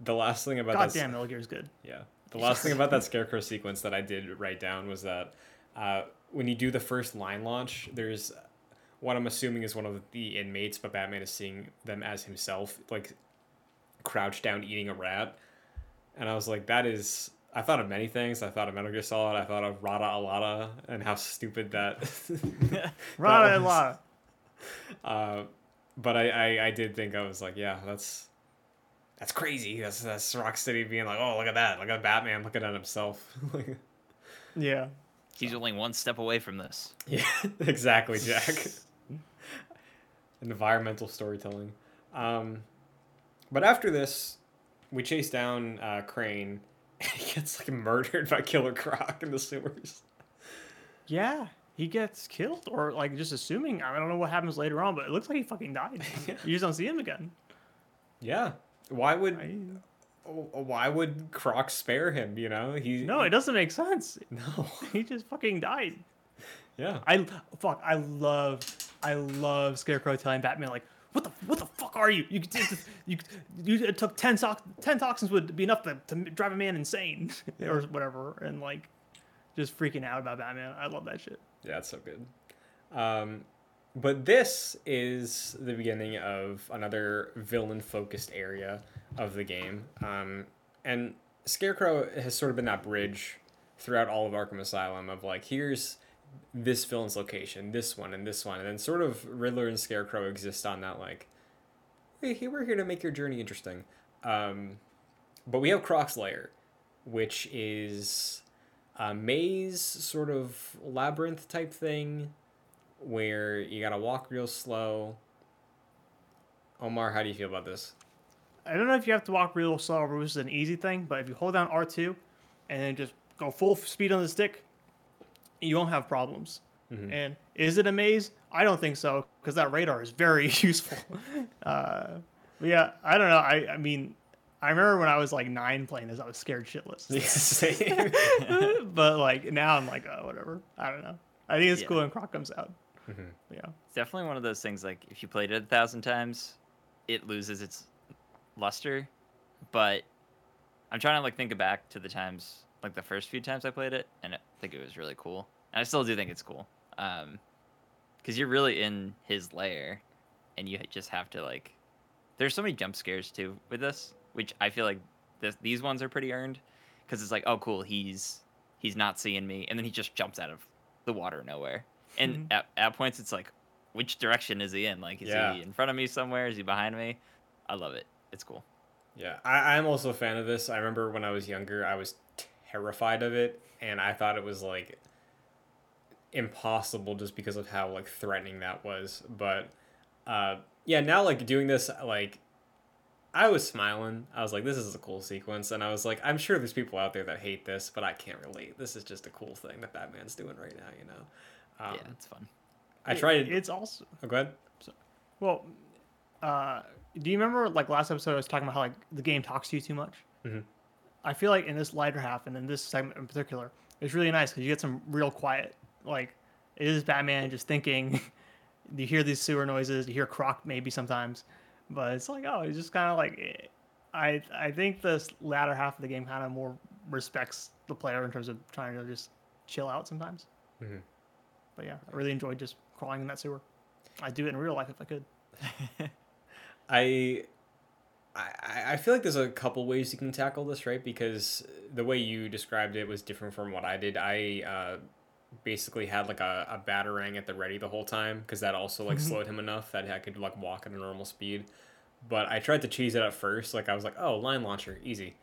The last thing about that Goddamn, Metal Gear is good. Yeah. The last thing about that scarecrow sequence that I did write down was that uh, when you do the first line launch, there's what I'm assuming is one of the inmates, but Batman is seeing them as himself, like crouched down eating a rat. And I was like, that is. I thought of many things. I thought of Metal Gear Solid. I thought of Rada Alada and how stupid that. Rada was. Lada. uh, but I, I, I did think I was like, yeah, that's that's crazy. That's that's Rocksteady being like, oh, look at that, look at Batman looking at himself. Yeah. He's only one step away from this. yeah, exactly, Jack. Environmental storytelling. Um, but after this, we chase down uh, Crane. And he gets like murdered by Killer Croc in the sewers. Yeah, he gets killed, or like just assuming. I don't know what happens later on, but it looks like he fucking died. you just don't see him again. Yeah. Why would I- why would Croc spare him? You know he No, it doesn't make sense. no He just fucking died. yeah I fuck. I love. I love Scarecrow telling Batman like, "What the what the fuck are you? You you you it took ten soc- ten toxins would be enough to, to drive a man insane or whatever." And like, just freaking out about Batman. I love that shit. Yeah, it's so good. Um, but this is the beginning of another villain focused area of the game. Um, and Scarecrow has sort of been that bridge throughout all of Arkham Asylum of like, here's this villain's location, this one, and this one. And then sort of Riddler and Scarecrow exist on that, like, hey, we're here to make your journey interesting. Um, but we have Croc's Lair, which is a maze sort of labyrinth type thing where you gotta walk real slow. Omar, how do you feel about this? I don't know if you have to walk real slow or this is an easy thing, but if you hold down R2 and then just go full speed on the stick, you won't have problems. And is it a maze? I don't think so because that radar is very useful. uh, but yeah, I don't know. I, I mean, I remember when I was like nine playing this, I was scared shitless. But like now I'm like, oh, whatever. I don't know. I think it's Yeah. cool when Croc comes out. Mhm. Yeah. It's definitely one of those things like if you played it a thousand times, it loses its luster. But I'm trying to like think back to the times like the first few times I played it, and I think it was really cool. And I still do think it's cool, um, because you're really in his lair, and you just have to like. There's so many jump scares too with this, which I feel like this, these ones are pretty earned, because it's like, oh cool, he's he's not seeing me, and then he just jumps out of the water nowhere. And Mhm. at, at points, it's like, which direction is he in? Like, is Yeah. he in front of me somewhere? Is he behind me? I love it. It's cool. Yeah, I, I'm also a fan of this. I remember when I was younger, I was terrified of it, and I thought it was like impossible just because of how like threatening that was. But uh, yeah, now like doing this, like I was smiling. I was like, this is a cool sequence, and I was like, I'm sure there's people out there that hate this, but I can't relate. This is just a cool thing that Batman's doing right now, you know. Um, yeah, it's fun. I It- tried. It's also oh, go ahead. well. Uh, do you remember like last episode I was talking about how like the game talks to you too much? Mhm. I feel like in this lighter half and in this segment in particular, it's really nice because you get some real quiet. Like is Batman just thinking. you hear these sewer noises. You hear Croc maybe sometimes, but it's like oh, it's just kind of like. eh. I I think this latter half of the game kind of more respects the player in terms of trying to just chill out sometimes. Mhm. But yeah, I really enjoyed just crawling in that sewer. I'd do it in real life if I could. I, I I feel like there's a couple ways you can tackle this, right? Because the way you described it was different from what I did. I uh, basically had like a, a batarang at the ready the whole time because that also like mm-hmm. slowed him enough that I could like walk at a normal speed. But I tried to cheese it at first. Like I was like, oh, line launcher, easy,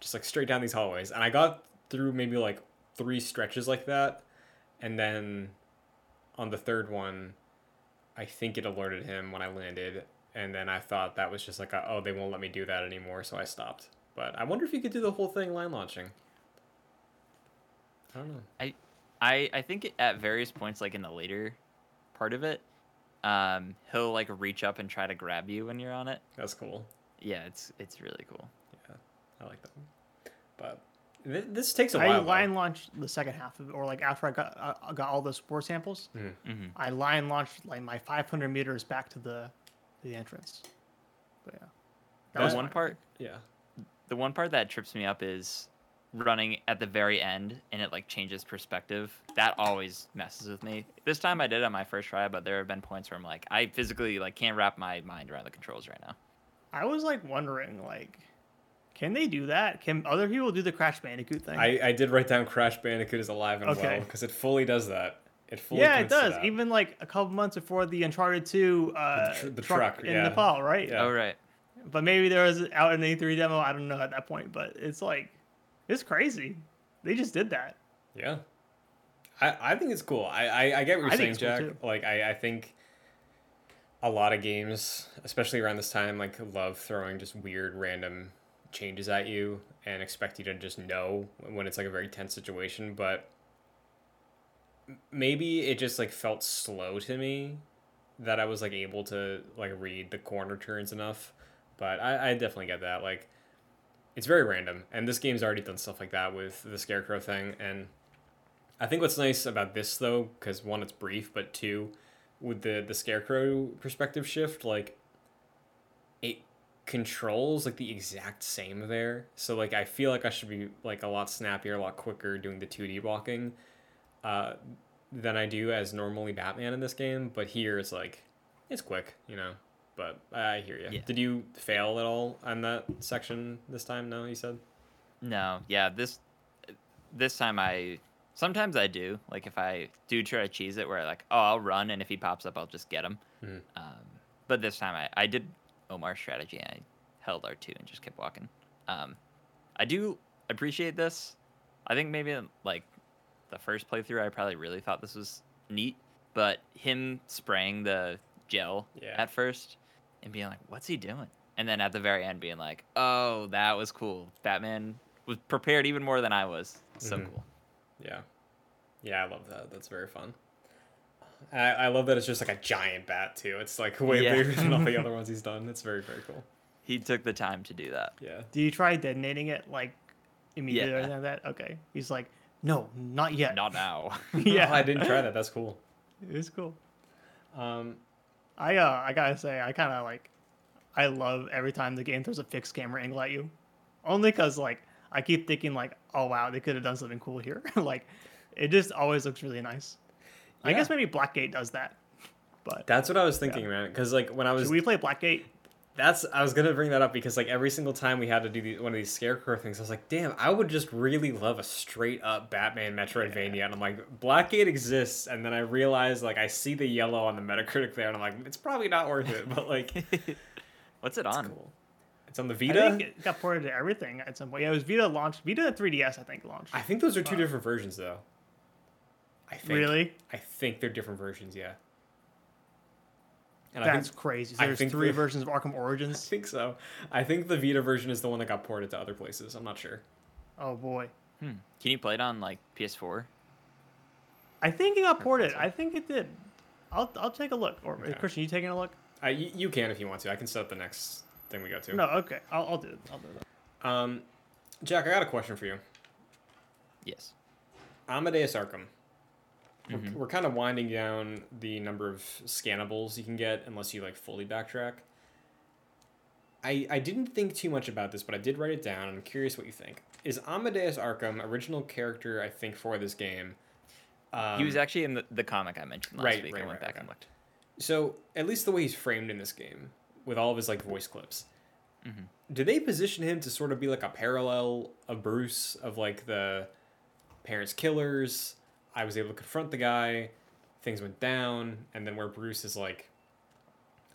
just like straight down these hallways, and I got through maybe like three stretches like that, and then on the third one, I think it alerted him when I landed, and then I thought that was just like, a, oh, they won't let me do that anymore, so I stopped. But I wonder if you could do the whole thing line launching. I don't know. I I I think at various points, like in the later part of it, um, he'll like reach up and try to grab you when you're on it. That's cool. Yeah, it's it's really cool. Yeah, I like that. But th- this takes a I while. though. line launched the second half of it, or like after I got uh, I got all the spore samples, hmm I line launched like my 500 meters back to the the entrance. But yeah, that, That- one fine. part, Yeah. the one part that trips me up is running at the very end and it like changes perspective. That always messes with me. This time I did it on my first try, but there have been points where I'm like, I physically like can't wrap my mind around the controls right now. I was like wondering like, can they do that? Can other people do the Crash Bandicoot thing? I, I did write down Crash Bandicoot is alive and Okay. well because it fully does that. It fully yeah, it does. that. Even like a couple months before the Uncharted 2 uh, tr- the truck, truck, in yeah. Nepal, right? Yeah. Oh right. But maybe there was out in the E3 demo. I don't know at that point, but it's like, it's crazy. They just did that. Yeah. I, I think it's cool. I, I, I get what you're I saying, cool, Jack. Like I, I think a lot of games, especially around this time, like love throwing just weird random changes at you and expect you to just know when it's like a very tense situation. But maybe it just like felt slow to me that I was like able to like read the corner turns enough. But I, I definitely get that. Like it's very random and this game's already done stuff like that with the scarecrow thing and i think what's nice about this though because one it's brief but two with the the scarecrow perspective shift like it controls like the exact same there. So like i feel like i should be like a lot snappier a lot quicker doing the 2d walking uh than i do as normally batman in this game but here it's like it's quick you know but i hear you Yeah. did you fail at all on that section this time no you said No, yeah, this this time I sometimes I do. Like if I do try to cheese it where I like, oh, I'll run and if he pops up, I'll just get him. Mhm. Um, but this time I, I did Omar's strategy and I held R2 and just kept walking. Um, I do appreciate this. I think maybe like the first playthrough, I probably really thought this was neat, but him spraying the gel Yeah. at first and being like, what's he doing? And then at the very end, being like, oh, that was cool. Batman was prepared even more than I was. So Mhm. cool. Yeah. Yeah, I love that. That's very fun. I, I love that it's just like a giant bat too. It's like way Yeah. bigger than all the other ones he's done. It's very very cool. he took the time to do that. Yeah. Did you try detonating it like immediately or Yeah. anything that? Okay. He's like, no, not yet. Not now. yeah, Oh, I didn't try that. That's cool. It was cool. Um, I uh, I gotta say, I kind of like, I love every time the game throws a fixed camera angle at you, only because like I keep thinking like, oh wow, they could have done something cool here. like, it just always looks really nice. I guess maybe Blackgate does that, but that's what I was thinking, man. Because like when I was should we play Blackgate? That's I was gonna bring that up because like every single time we had to do the, one of these scarecrow things, I was like, damn, I would just really love a straight up Batman Metroidvania, and I'm like, Blackgate exists, and then I realized like I see the yellow on the Metacritic there, and I'm like, it's probably not worth it, but like, What's it on? cool. It's on the I Vita. think it got ported to everything at some point. Yeah, it was Vita launched. Vita 3DS, I think, launched. I think those are two Wow. different versions though. I think. Really? I think they're different versions. Yeah. And I That's think, crazy. I There's think three the- versions of Arkham Origins. I think so. I think the Vita version is the one that got ported to other places. I'm not sure. Oh boy. Hmm. Can you play it on like PS4? I think it got ported. console. I think it did. I'll I'll take a look. Or Okay. Christian, you taking a look? Uh, you, you can if you want to. I can set up the next thing we go to. No, okay. I'll, I'll do it. I'll do it. Um, Jack, I got a question for you. Yes. Amadeus Arkham. We're, Mhm. we're kind of winding down the number of scannables you can get unless you like fully backtrack. I I didn't think too much about this, but I did write it down. I'm curious what you think. Is Amadeus Arkham original character? I think for this game. Um, he was actually in the, the comic I mentioned last right, week. right, I went right, back okay. and looked. So at least the way he's framed in this game, with all of his like voice clips, Mhm. do they position him to sort of be like a parallel of Bruce of like the parents' killers? I was able to confront the guy, things went down, and then where Bruce is like,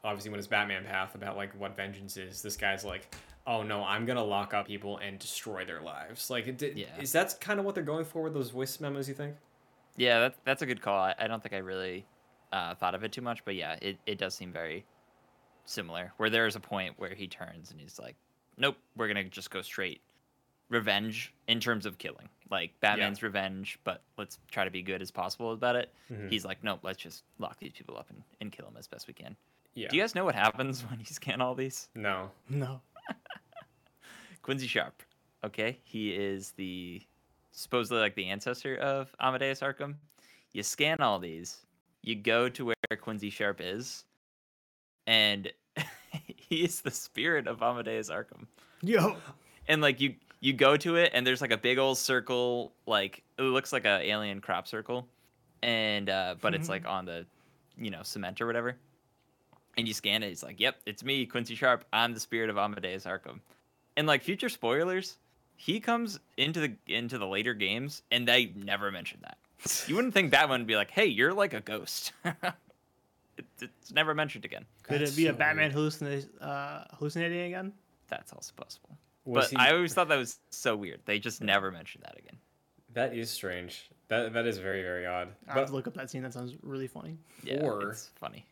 obviously when his Batman path about like what vengeance is, this guy's like, oh no, I'm gonna lock up people and destroy their lives. Like, it did, Yeah. is that kind of what they're going for with those voice memos? You think? Yeah, that, that's a good call. I, I don't think I really uh, thought of it too much, but yeah, it, it does seem very similar. Where there's a point where he turns and he's like, "Nope, we're gonna just go straight revenge in terms of killing, like Batman's revenge, but let's try to be good as possible about it." Mhm. He's like, "Nope, let's just lock these people up and, and kill them as best we can." Yeah. Do you guys know what happens when you scan all these? no. No. Quincy Sharp. Okay, he is the supposedly like the ancestor of Amadeus Arkham. You scan all these, you go to where Quincy Sharp is, and he is the spirit of Amadeus Arkham. Yo. And like you you go to it and there's like a big old circle, like it looks like a alien crop circle. And uh but it's like on the you know, cement or whatever. And you scan it, it's like, Yep, it's me, Quincy Sharp. I'm the spirit of Amadeus Arkham. And like future spoilers, he comes into the into the later games and they never mention that. You wouldn't think that one would be like, "Hey, you're like a ghost." it, it's never mentioned again. Could That's it be a Batman weird. hallucina- uh, hallucinating again? That's also possible. Was but he- I always thought that was so weird. They just never mentioned that again. That is strange. That that is very very odd. I have But to look up that scene. That sounds really funny. Yeah, Or- it's funny.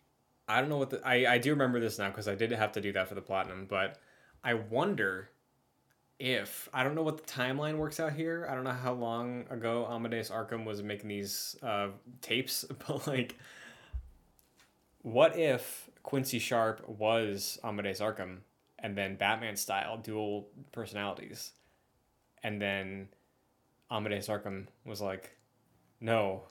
I don't know what the I I do remember this now because I did have to do that for the platinum. But I wonder if I don't know what the timeline works out here. I don't know how long ago Amadeus Arkham was making these uh, tapes, but like, what if Quincy Sharp was Amadeus Arkham and then Batman style dual personalities, and then Amadeus Arkham was like, no,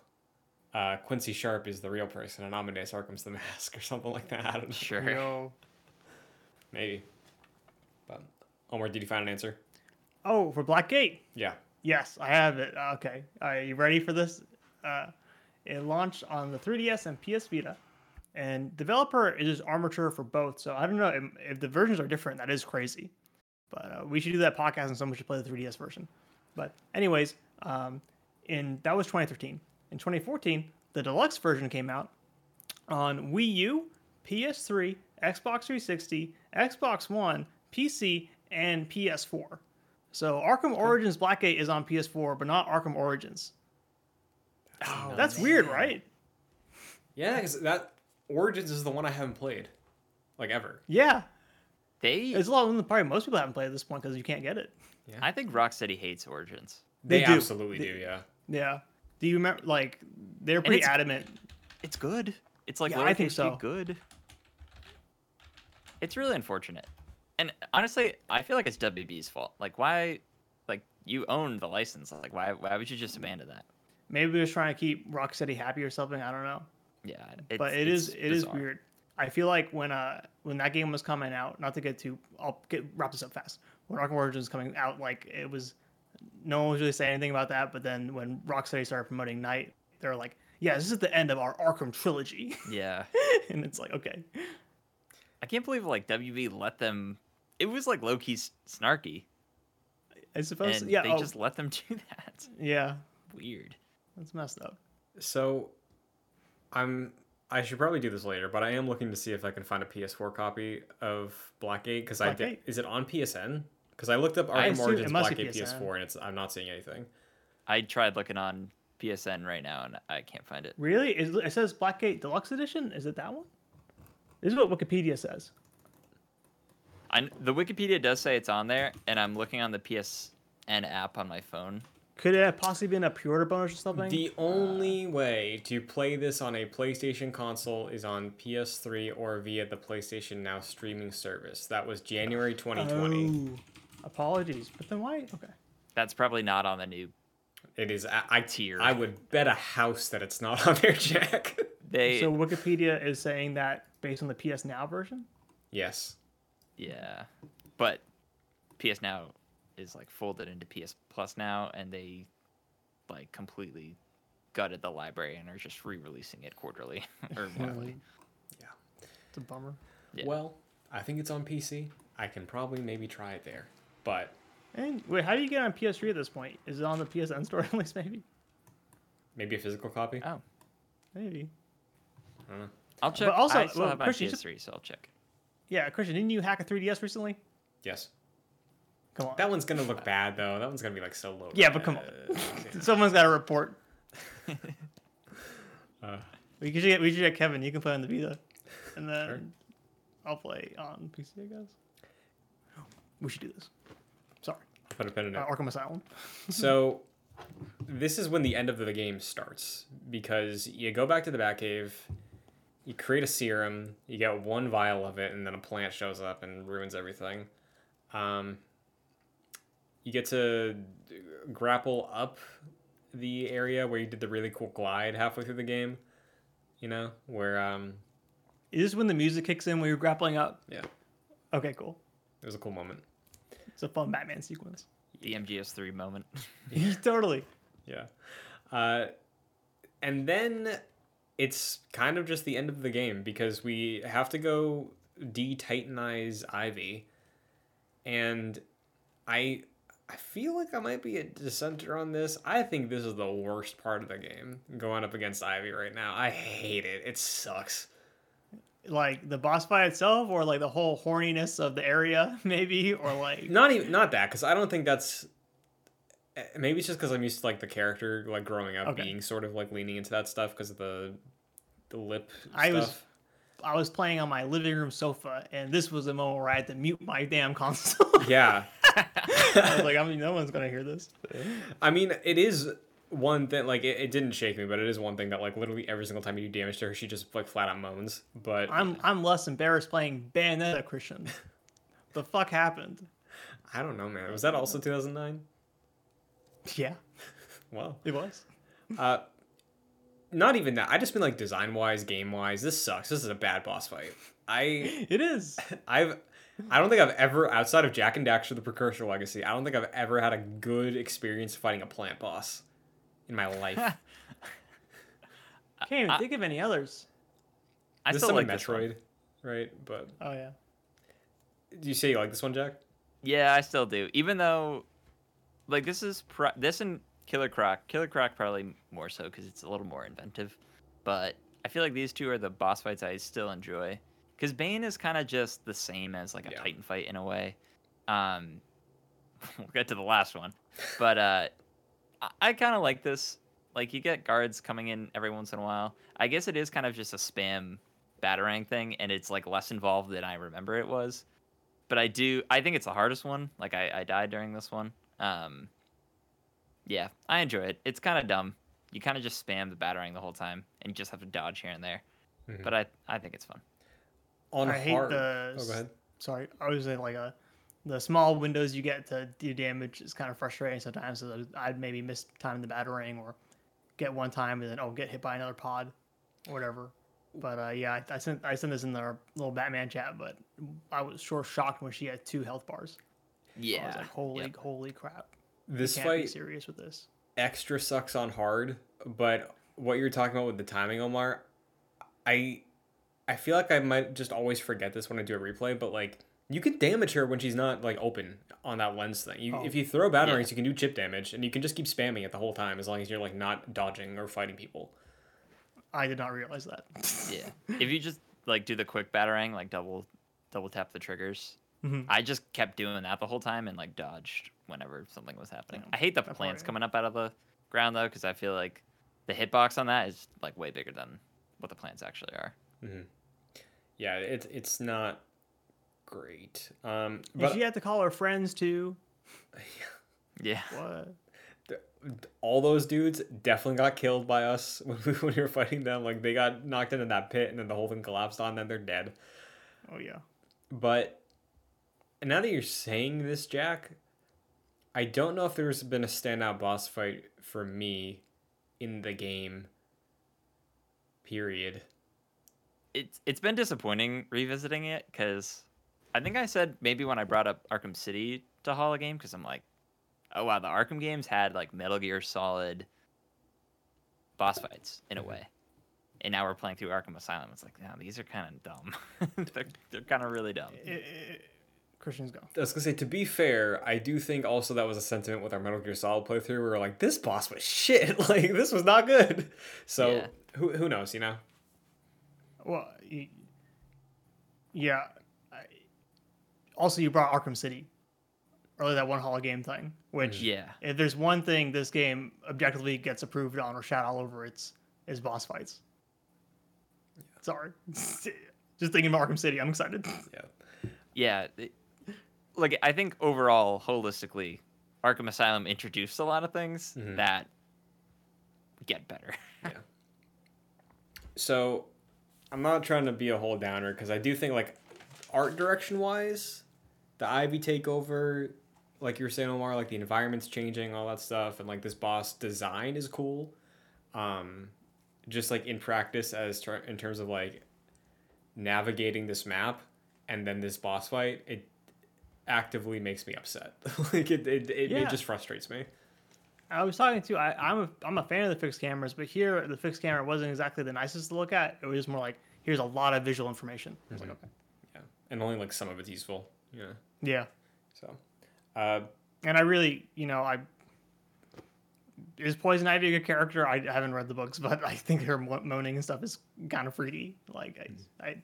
uh, Quincy Sharp is the real person and Amadeus Arkham's the mask or something like that. I don't know. Sure. Yo. Maybe. But Omar, did you find an answer? Oh, for Blackgate. Yeah. Yes, I have it. Okay. Are you ready for this? Uh, it launched on the 3DS and PS Vita. And developer is Armature for both. So I don't know if, if the versions are different. That is crazy. But uh, we should do that podcast and someone should play the 3DS version. But anyways, um, in that was 2013. In 2014, the deluxe version came out on Wii U, PS3, Xbox 360, Xbox One, PC, and PS4. So Arkham Origins Blackgate is on PS4, but not Arkham Origins. Oh, That's weird, right? Yeah, because that Origins is the one I haven't played, like ever. Yeah. They, It's a lot of them that probably most people haven't played at this point because you can't get it. Yeah. I think Rocksteady hates Origins. They, They do. absolutely They- do. Yeah. Yeah. Do you remember? Like, they're pretty it's- adamant. It's good. It's like Yeah, I think lowercase so. good. It's really unfortunate. And honestly, I feel like it's WB's fault. Like, why? Like, you own the license. Like, why? Why would you just abandon that? Maybe he was trying to keep Rocksteady happy or something. I don't know. Yeah, but it is it is weird. I feel like when uh when that game was coming out, not to get too, I'll get wrap this up fast. When Arkham Origins was coming out, like it was, no one was really saying anything about that. But then when Rocksteady started promoting Night, they're like, "Yeah, this is the end of our Arkham trilogy." Yeah, and it's like, okay. I can't believe like WB let them. It was like low key snarky. I suppose. And yeah, they oh, just let them do that. Yeah, Weird. that's messed up. So, I'm. I should probably do this later, but I am looking to see if I can find a PS4 copy of Blackgate because I did. Is it on PSN? Because I looked up Arkham assume Origins it Blackgate PS4 and it's I'm not seeing anything. I tried looking on PSN right now and I can't find it. Really? It says Blackgate Deluxe Edition. Is it that one? This is what Wikipedia says. I, the Wikipedia does say it's on there, and I'm looking on the PSN app on my phone. Could it have possibly been a pre-order bonus or something? The only way to play this on a PlayStation console is on PS3 or via the PlayStation Now streaming service. That was January 2020. Oh, apologies, but then why? Okay. That's probably not on the new. It is. I, I Tier. I would bet a house that it's not on there, Jack. They So Wikipedia is saying that based on the PS Now version. yes. yeah, but PS Now is like folded into PS Plus now, and they like completely gutted the library and are just re-releasing it quarterly or monthly. Yeah. It's a bummer. Yeah. Well, I think it's on PC. I can probably maybe try it there, but And wait, how do you get on PS3 at this point? Is it on the PSN store at least? Maybe. maybe a physical copy. Oh, Maybe. I don't know. I'll check. But also, I still well, have my Chris, you should- PS3, so I'll check. Yeah, Christian, didn't you hack a 3DS recently? Yes. Come on. That one's gonna look bad though. That one's gonna be like so low. Yeah, but come on. Someone's got to report. Uh, We should get we should get Kevin. You can play on the Vita, and then Sure. I'll play on PC. I guess. We should do this. Sorry, put a pin in it. uh, Arkham Asylum. So this is when the end of the game starts because you go back to the Batcave, you create a serum, you get one vial of it, and then a plant shows up and ruins everything. Um, you get to grapple up the area where you did the really cool glide halfway through the game. You know where um, Is this when the music kicks in when you're grappling up? yeah, Okay, cool. it was a cool moment. It's a fun Batman sequence. The MGS3 moment. totally. Yeah. Uh, and then it's kind of just the end of the game because we have to go de-titanize Ivy. And I I feel like I might be a dissenter on this. I think this is the worst part of the game, going up against Ivy right now. I hate it. It sucks. Like the boss fight itself, or like the whole horniness of the area, maybe, or like Not even not that cuz I don't think that's eh, maybe it's just cuz I'm used to like the character like growing up Okay. being sort of like leaning into that stuff cuz of the the lip I was- I was playing on my living room sofa, and this was the moment where I had to mute my damn console. Yeah. I was like, I mean, no one's gonna hear this. I mean, it is one thing, like, it, it didn't shake me, but it is one thing that, like, literally every single time you do damage to her, she just, like, flat out moans. But I'm I'm less embarrassed playing Bayonetta, Christian. the fuck happened? I don't know, man. Was that also 2009? Yeah, Well, it was. uh, not even that. I just mean, like, design wise, game wise, this sucks. This is a bad boss fight. I, It is. I've, I don't think I've ever, outside of Jak and Daxter the Precursor Legacy, I don't think I've ever had a good experience fighting a plant boss in my life. Can't even I- think of any others. I this still is like like this one. Metroid, right? But Oh yeah. do you say you like this one, Jack? Yeah, I still do. Even though, like, this is pro- this and Killer Croc. Killer Croc probably more so because it's a little more inventive. But I feel like these two are the boss fights I still enjoy. Because Bane is kind of just the same as like a Yeah. Titan fight in a way. Um, we'll get to the last one, but uh, I, I kind of like this. Like, you get guards coming in every once in a while. I guess it is kind of just a spam batarang thing, and it's like less involved than I remember it was but I do. I think it's the hardest one. Like I, I died during this one. Um, yeah, I enjoy it. It's kind of dumb. You kind of just spam the batarang the whole time, and you just have to dodge here and there. Mhm. But I, I think it's fun. On I hate hard. the Oh, go ahead. sorry, I was saying like a the small windows you get to do damage is kind of frustrating sometimes. So I'd maybe miss time in the batarang or get one time and then oh get hit by another pod or whatever. But uh, yeah, I, I sent I sent this in our little Batman chat, but I was sure shocked when she had two health bars. Yeah. I was like, holy Yep. holy crap! This Can't be fight serious with this. extra sucks on hard, but what you're talking about with the timing, Omar, I I feel like I might just always forget this when I do a replay, but like you can damage her when she's not like open on that lens thing. You, Oh. If you throw batarangs, you can do chip damage, and you can just keep spamming it the whole time as long as you're like not dodging or fighting people. I did not realize that. Yeah. if you just like do the quick batarang, like double double tap the triggers. Mhm. I just kept doing that the whole time and like dodged whenever something was happening. Yeah, I hate the that's plants alright. coming up out of the ground though, because I feel like the hitbox on that is like way bigger than what the plants actually are. Yeah, it's it's not great. Um, But but she had to call her friends too. Yeah. What? all those dudes definitely got killed by us when we, when we were fighting them. Like they got knocked into that pit, and then the whole thing collapsed on them. They're dead. Oh yeah. But now that you're saying this, Jack, I don't know if there's been a standout boss fight for me in the game. Period. It's it's been disappointing revisiting it because I think I said maybe when I brought up Arkham City to Hall of Game because I'm like, oh wow, the Arkham games had like Metal Gear Solid boss fights in a way. And now we're playing through Arkham Asylum. It's like, yeah, these are kind of dumb. they're they're kind of really dumb. I- I- Christian's go. I was gonna say, to be fair, I do think also that was a sentiment with our Metal Gear Solid playthrough. Where We were like, this boss was shit. Like this was not good. So Yeah. who who knows? You know. Well, yeah. Also, you brought Arkham City, or that one Hall of Game thing. Which, Yeah. if there's one thing this game objectively gets approved on or shot all over, it's is boss fights. Sorry, just thinking about Arkham City, I'm excited. Yeah. Yeah. it- like I think overall, holistically, Arkham Asylum introduced a lot of things Mhm. that get better. yeah. So I'm not trying to be a whole downer because I do think like art direction wise, the Ivy takeover, like you were saying, Omar, like the environment's changing, all that stuff, and like this boss design is cool. Um, just like in practice, as ter- in terms of like navigating this map and then this boss fight, it actively makes me upset. like it, it, it, Yeah. it just frustrates me. I was talking to I, I'm a I'm a fan of the fixed cameras, but here the fixed camera wasn't exactly the nicest to look at. It was just more like here's a lot of visual information. I was like, okay, Yeah, and only like some of it's useful. Yeah. yeah. So, uh, and I really, you know, I is Poison Ivy a good character? I haven't read the books, but I think her mo- moaning and stuff is kind of freaky. Like I, I,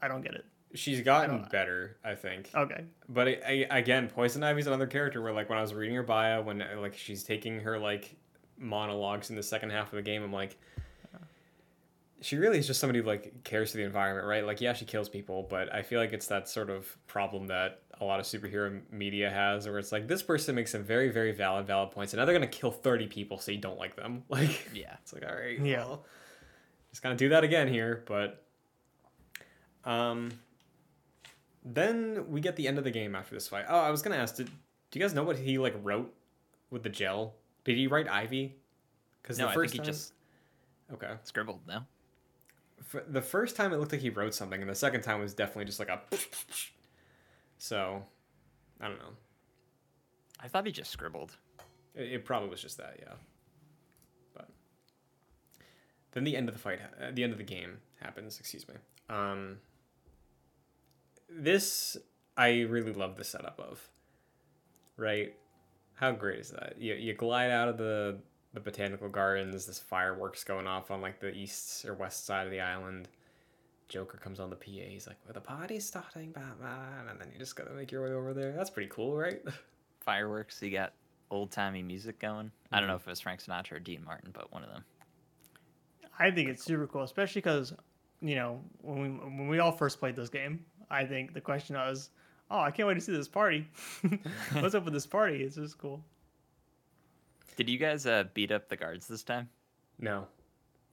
I don't get it. She's gotten don't- better, I think. Okay, But I, I, again, Poison Ivy's another character where, like, when I was reading her bio, when uh, like she's taking her like monologues in the second half of the game, I'm like, she really is just somebody who like cares for the environment, right? Like, yeah, she kills people, but I feel like it's that sort of problem that a lot of superhero media has, where it's like this person makes some very, very valid, valid points, and now they're gonna kill thirty people, so you don't like them. Like, Yeah. it's like, all right, Yeah. well, just gonna do that again here, but um, then we get the end of the game after this fight. Oh, I was gonna ask, did do you guys know what he like wrote with the gel? Did he write Ivy? Because No, the I first think he time, just okay, scribbled. No. For the first time it looked like he wrote something, and the second time was definitely just like a. So, I don't know. I thought he just scribbled. It, it probably was just that, yeah. But then the end of the fight, uh, the end of the game happens. Excuse me. Um, this I really love the setup of. Right, how great is that? You you glide out of the the botanical gardens. This fireworks going off on like the east or west side of the island. Joker comes on the PA. He's like, "Well, the party's starting, Batman," and then you just gotta make your way over there. That's pretty cool, right? Fireworks. You got old timey music going. I don't know if it was Frank Sinatra or Dean Martin, but one of them. I think it's super cool, especially because you know when we when we all first played this game, I think the question was, oh, I can't wait to see this party. What's up with this party? It's just cool. Did you guys uh, beat up the guards this time? no.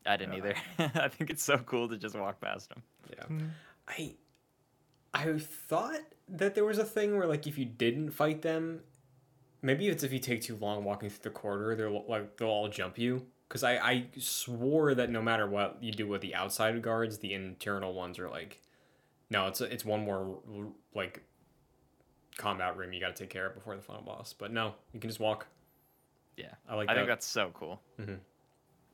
I didn't No. either. I think it's so cool to just walk past them. Yeah. Mhm. I I thought that there was a thing where like if you didn't fight them, maybe it's if you take too long walking through the corridor, they'll like they'll all jump you. Because I I swore that no matter what you do with the outside guards, the internal ones are like, no, it's it's one more like combat room you got to take care of before the final boss. But no, you can just walk. Yeah, I like that. I that. think that's so cool. Mhm.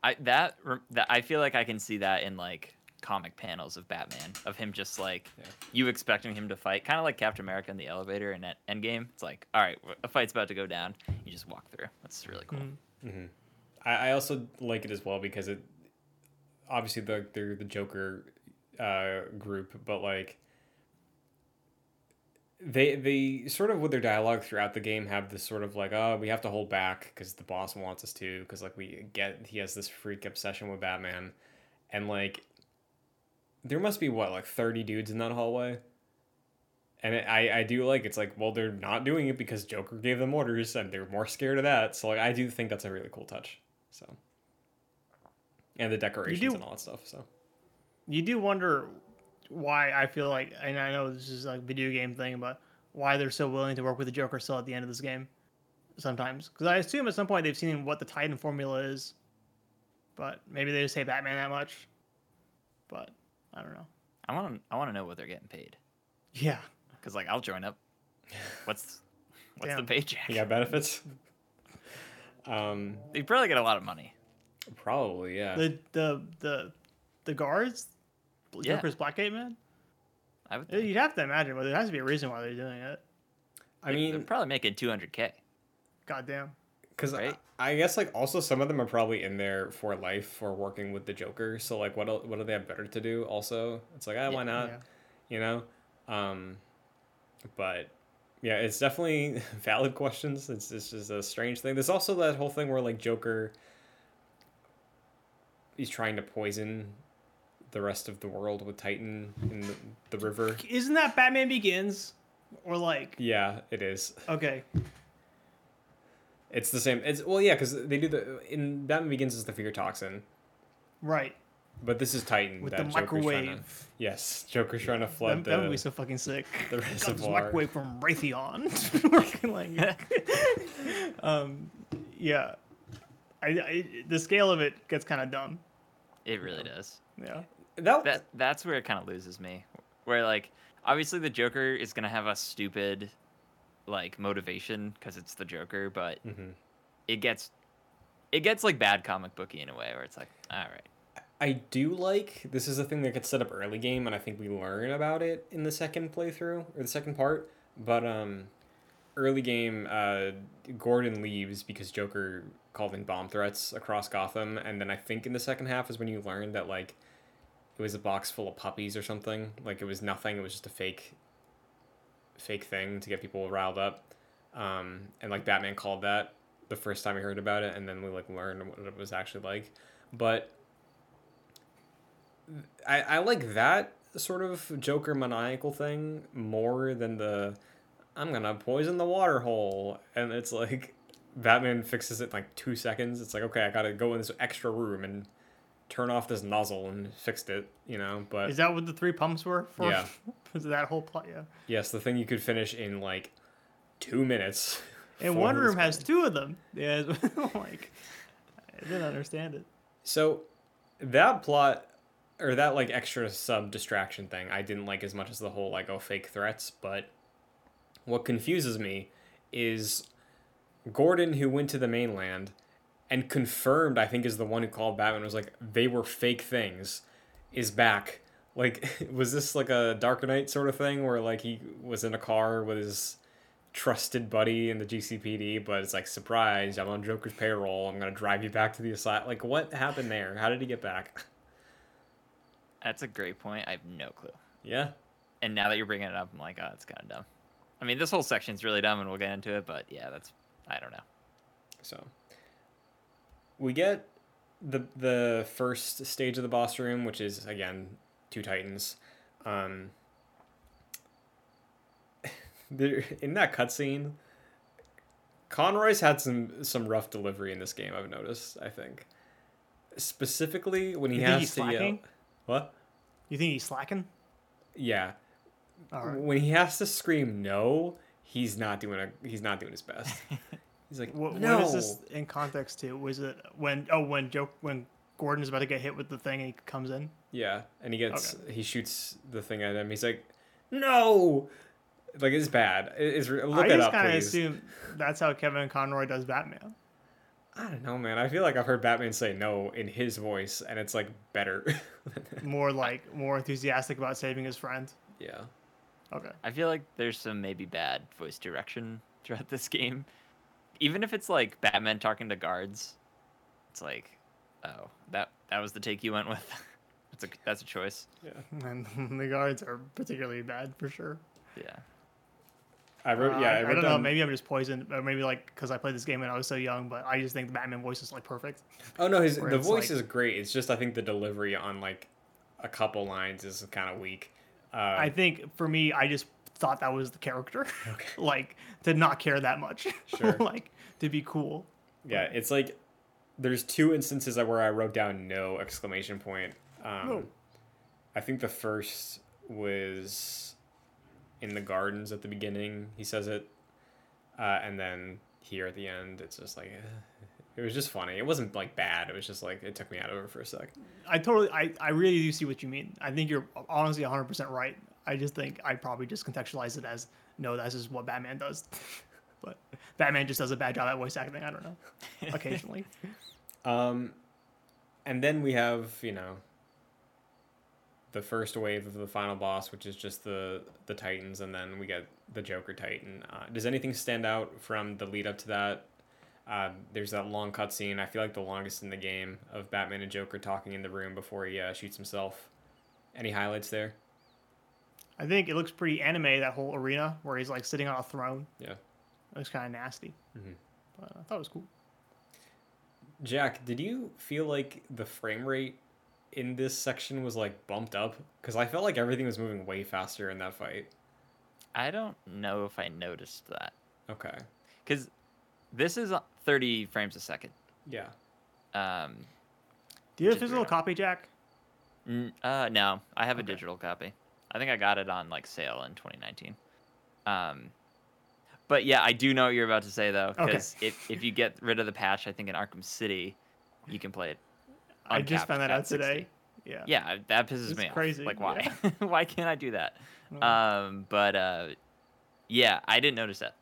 I that that I feel like I can see that in like comic panels of Batman of him just like Yeah. you expecting him to fight, kind of like Captain America in the elevator in that Endgame. It's like, all right, a fight's about to go down. You just walk through. That's really cool. Mhm. I, I also like it as well because it obviously the they're the Joker uh, group, but like they they sort of with their dialogue throughout the game have this sort of like oh we have to hold back because the boss wants us to because like we get he has this freak obsession with Batman. And like there must be what like 30 dudes in that hallway? And it, I, I do like it's like well they're not doing it because Joker gave them orders and they're more scared of that. So like I do think that's a really cool touch so. And the decorations and all that stuff so You do wonder why I feel like, and I know this is like a video game thing, but why they're so willing to work with the Joker still at the end of this game sometimes. Because I assume at some point they've seen what the Titan formula is, but maybe they just hate Batman that much. But I don't know. I want to I want to know what they're getting paid Yeah. because like I'll join up. What's what's Damn. the paycheck? you got benefits um They probably get a lot of money. probably yeah The the the the guards, Yeah. Joker's Blackgate man. I would. Think. You'd have to imagine, but there has to be a reason why they're doing it. I mean, they're probably making 200k. Goddamn. because Right? I, I guess like also some of them are probably in there for life for working with the Joker so like what what do they have better to do also it's like ah why not Yeah. you know um but yeah it's definitely valid questions it's, it's just a strange thing there's also that whole thing where like joker he's trying to poison the rest of the world with titan in the, the river Isn't that Batman Begins? Or like, yeah it is okay, it's the same it's well yeah because they do the in batman begins is the fear toxin right. but this is titan With that the Joker's trying to- microwave. yes joker's trying to That, flood that would be so fucking sick. the Got this reservoir microwave from Raytheon. Working like, um, yeah. I, I the scale of it gets kind of dumb. It really does. Yeah. That, That that's where it kind of loses me. Where like obviously the Joker is gonna have a stupid like motivation because it's the Joker, but Mhm. it gets it gets like bad comic booky in a way where it's like, all right, I do like this is a thing that gets set up early game, and I think we learn about it in the second playthrough or the second part. But um, early game, uh, Gordon leaves because Joker called in bomb threats across Gotham, and then I think in the second half is when you learn that like it was a box full of puppies or something. Like it was nothing. It was just a fake, fake thing to get people riled up. Um, and like Batman called that the first time we heard about it, and then we like learned what it was actually like. But I, I like that sort of Joker maniacal thing more than the I'm gonna poison the water hole and it's like Batman fixes it in like two seconds. It's like okay, I gotta go in this extra room and turn off this nozzle and fixed it, you know. But Is that what the three pumps were for? Yeah. Was that whole plot? Yeah. yes, the thing you could finish in like two minutes. And one room has two of them. Yeah. like, oh I didn't understand it. So that plot or that like extra sub distraction thing I didn't like as much as the whole like oh fake threats, but what confuses me is Gordon who went to the mainland and confirmed I think is the one who called Batman was like they were fake things is back. Like was this like a Dark Knight sort of thing where like he was in a car with his trusted buddy in the GCPD, but it's like surprise, I'm on Joker's payroll. I'm gonna drive you back to the asylum. Like, what happened there? How did he get back? that's a great point. I have no clue. yeah, And now that you're bringing it up, I'm like, oh, it's kind of dumb. I mean, this whole section's really dumb, and we'll get into it. But yeah, that's I don't know. so we get the the first stage of the boss room, which is again two titans. Um, there in that cutscene, Conroy's had some some rough delivery in this game. I've noticed. I think specifically when he You has to yell. What? You think he's slacking? Yeah. Right. when he has to scream no, he's not doing a he's not doing his best. He's like, What, no. what is this in context to? Was it when oh when Joe when Gordon is about to get hit with the thing and he comes in? Yeah, and he gets he shoots the thing at him. He's like, no, like it's bad. It- It's look I it just up, kind of assume that's how Kevin Conroy does Batman. I don't know, man. I feel like I've heard Batman say no in his voice, and it's like better. More like more enthusiastic about saving his friend. yeah. Okay. I feel like there's some maybe bad voice direction throughout this game. Even if it's like Batman talking to guards, it's like, oh, that that was the take you went with. that's a that's a choice. Yeah. And the guards are particularly bad for sure. Yeah. I wrote. Uh, Yeah, I, I, I wrote don't know. Maybe I'm just poisoned, or maybe like because I played this game when I was so young. But I just think the Batman voice is like perfect. Oh no, his the voice like- is great. It's just I think the delivery on like a couple lines is kind of weak. Uh, I think for me, I just thought that was the character. Okay. like to not care that much. Sure. like to be cool. yeah, it's like there's two instances where I wrote down no exclamation point. Um, No. I think the first was in the gardens at the beginning. He says it, uh, and then here at the end, it's just like it was just funny. It wasn't like bad. It was just like it took me out of it for a sec. I totally, I, I really do see what you mean. I think you're honestly 100% right. I just think I probably just contextualize it as no, that's just what Batman does. but Batman just does a bad job at voice acting. I don't know. Occasionally. Um, and then we have you know the first wave of the final boss, which is just the the Titans, and then we get the Joker Titan. Uh, does anything stand out from the lead up to that? Uh, there's that long cutscene. I feel like the longest in the game of Batman and Joker talking in the room before he uh, shoots himself. Any highlights there? I think it looks pretty anime, that whole arena where he's like sitting on a throne. Yeah. It looks kind of nasty. Mhm. But I thought it was cool. Jack, did you feel like the frame rate in this section was like bumped up? Because I felt like everything was moving way faster in that fight. I don't know if I noticed that Okay. because this is uh, 30 frames a second. Yeah. Um, Do you have a Which physical copy, Jack? n- uh, no, I have a Okay. digital copy. I think I got it on like sale in 2019. Um, but yeah, I do know what you're about to say though, Okay. because if if you get rid of the patch, I think in Arkham City, you can play it. I just found that at out today. Yeah. Yeah, that pisses It's me crazy, off. Like, why? why can't I do that? Mm. Um, but uh, yeah, I didn't notice that.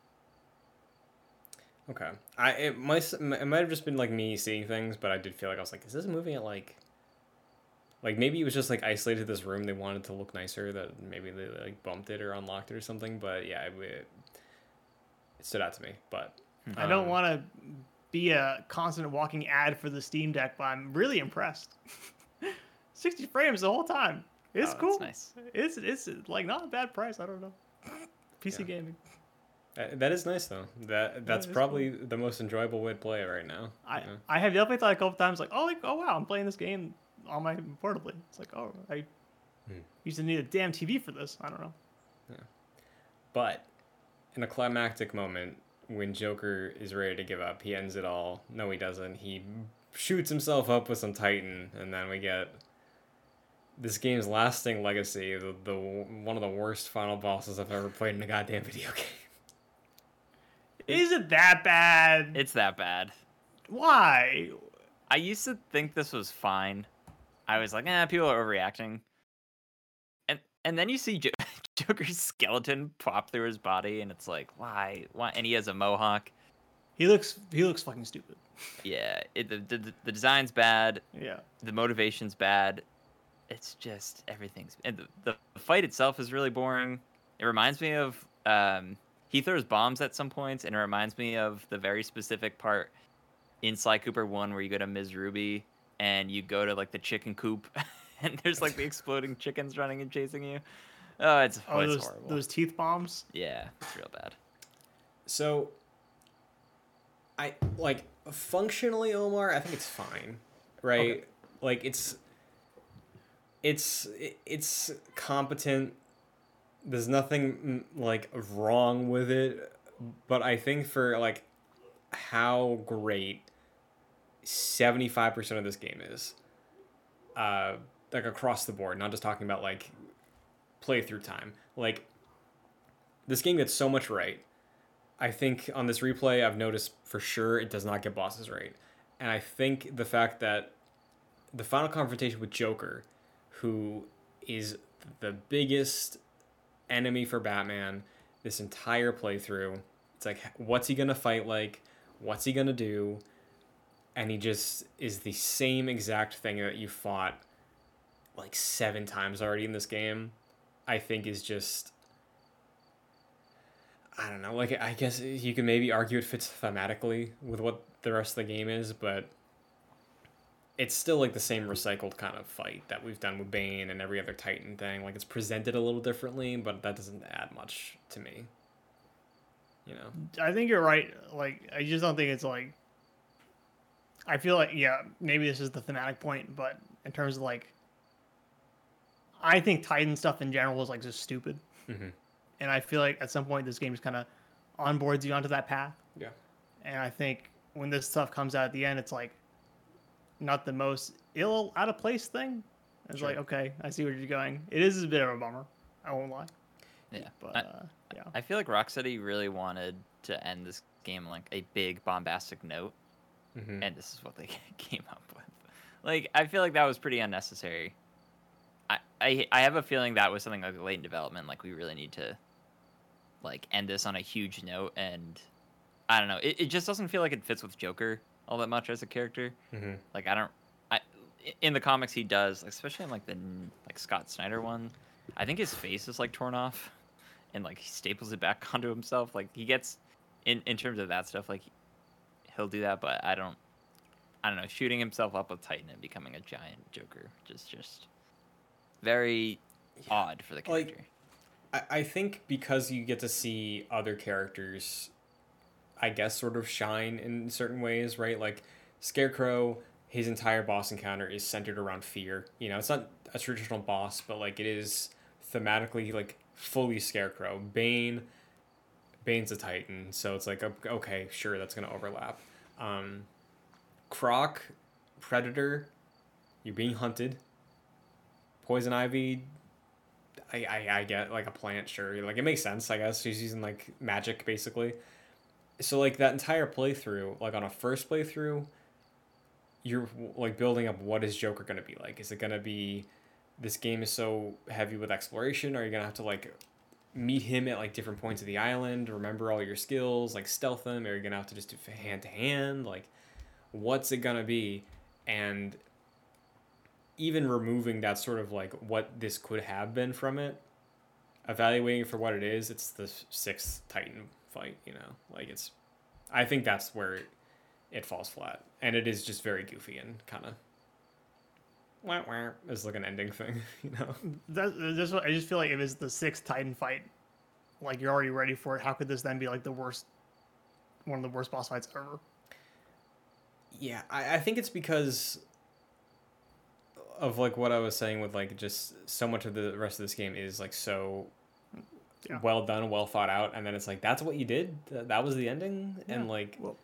Okay. I it might it might have just been like me seeing things, but I did feel like I was like, is this moving at like, like maybe it was just like isolated to this room. They wanted to look nicer. That maybe they like bumped it or unlocked it or something. But yeah, it, it stood out to me. But I don't um, want to be a constant walking ad for the Steam Deck, but I'm really impressed. 60 frames the whole time. It's Oh, that's cool. nice. It's it's like not a bad price. I don't know. PC Yeah. gaming. That, that is nice though. That that's it's probably the most enjoyable way to play it right now. I, you know? I have definitely thought a couple times like, oh, like, oh wow, I'm playing this game on my portably. It's like, oh, I Hmm. used to need a damn TV for this. I don't know. Yeah. But in a climactic moment, when Joker is ready to give up, he ends it all. No, he doesn't. He shoots himself up with some Titan, and then we get this game's lasting legacy, the, the one of the worst final bosses I've ever played in a goddamn video game. Is it that bad? It's that bad. Why? I used to think this was fine. I was like, eh, people are overreacting. And and then you see jo- Joker's skeleton pop through his body, and it's like, why? Why? And he has a mohawk. He looks he looks fucking stupid. Yeah, it, the, the the design's bad. Yeah. The motivation's bad. It's just everything's. And the, the fight itself is really boring. It reminds me of um, he throws bombs at some points, and it reminds me of the very specific part in Sly Cooper One where you go to Mz. Ruby and you go to like the chicken coop, and there's like the exploding chickens running and chasing you. Oh, it's, oh, it's those horrible. those teeth bombs. Yeah, it's real bad. So, I like functionally, Omar. I think it's fine, right? Okay. Like it's, it's it's competent. There's nothing mm, like wrong with it, but I think for like how great seventy five percent of this game is, uh, like across the board, not just talking about like playthrough time. Like, this game gets so much right. I think on this replay, I've noticed for sure it does not get bosses right. And I think the fact that the final confrontation with Joker, who is the biggest enemy for Batman this entire playthrough, it's like, what's he gonna fight like? What's he gonna do? And he just is the same exact thing that you fought like seven times already in this game. I think is just I don't know. Like I guess you can maybe argue it fits thematically with what the rest of the game is, but it's still like the same recycled kind of fight that we've done with Bane and every other Titan thing. Like it's presented a little differently, but that doesn't add much to me. You know. I think you're right. Like I just don't think it's like. I feel like yeah, maybe this is the thematic point, but in terms of like, I think Titan stuff in general is like just stupid. Mm-hmm. and I feel like at some point this game just kind of onboards you onto that path. Yeah. And I think when this stuff comes out at the end, it's like not the most ill out of place thing. It's Sure. like okay, I see where you're going. It is a bit of a bummer. I won't lie. Yeah. But I- uh, yeah, I feel like Rocksteady really wanted to end this game like a big bombastic note, Mm-hmm. and this is what they came up with. Like, I feel like that was pretty unnecessary. I, I I have a feeling that was something like late in development. Like, we really need to like end this on a huge note, and I don't know. It, it just doesn't feel like it fits with Joker all that much as a character. Mm-hmm. Like, I don't. I in the comics he does, especially in like the like Scott Snyder one. I think his face is like torn off, and like he staples it back onto himself. Like he gets in in terms of that stuff, like he'll do that. But I don't. I don't know. Shooting himself up with Titan and becoming a giant Joker just just very odd for the Like, character. I, I think because you get to see other characters, I guess, sort of shine in certain ways, right? Like Scarecrow, his entire boss encounter is centered around fear. You know, it's not a traditional boss, but like it is thematically like fully Scarecrow. Bane, Bane's a Titan, so it's like okay, sure, that's gonna overlap. Um, Croc, Predator, you're being hunted. Poison Ivy, I, I, I get like a plant, sure. Like it makes sense, I guess. She's using like magic basically. So like that entire playthrough, like on a first playthrough, you're like building up what is Joker gonna be like? Is it gonna be this game is so heavy with exploration? Are you gonna have to like meet him at like different points of the island, remember all your skills, like stealth them? Are you gonna have to just do hand to hand? Like what's it gonna be? And even removing that sort of like what this could have been from it, evaluating for what it is, it's the sixth Titan fight, you know? Like it's I think that's where it falls flat. And it is just very goofy and kind of wah, wah, is like an ending thing, you know? that, that's what I just feel like if it's the sixth Titan fight, like you're already ready for it. How could this then be like the worst, one of the worst boss fights ever? Yeah, I, I think it's because of like what I was saying with like just so much of the rest of this game is like so Yeah. well done, well thought out, and then it's like that's what you did. Th- That was the ending, and like well-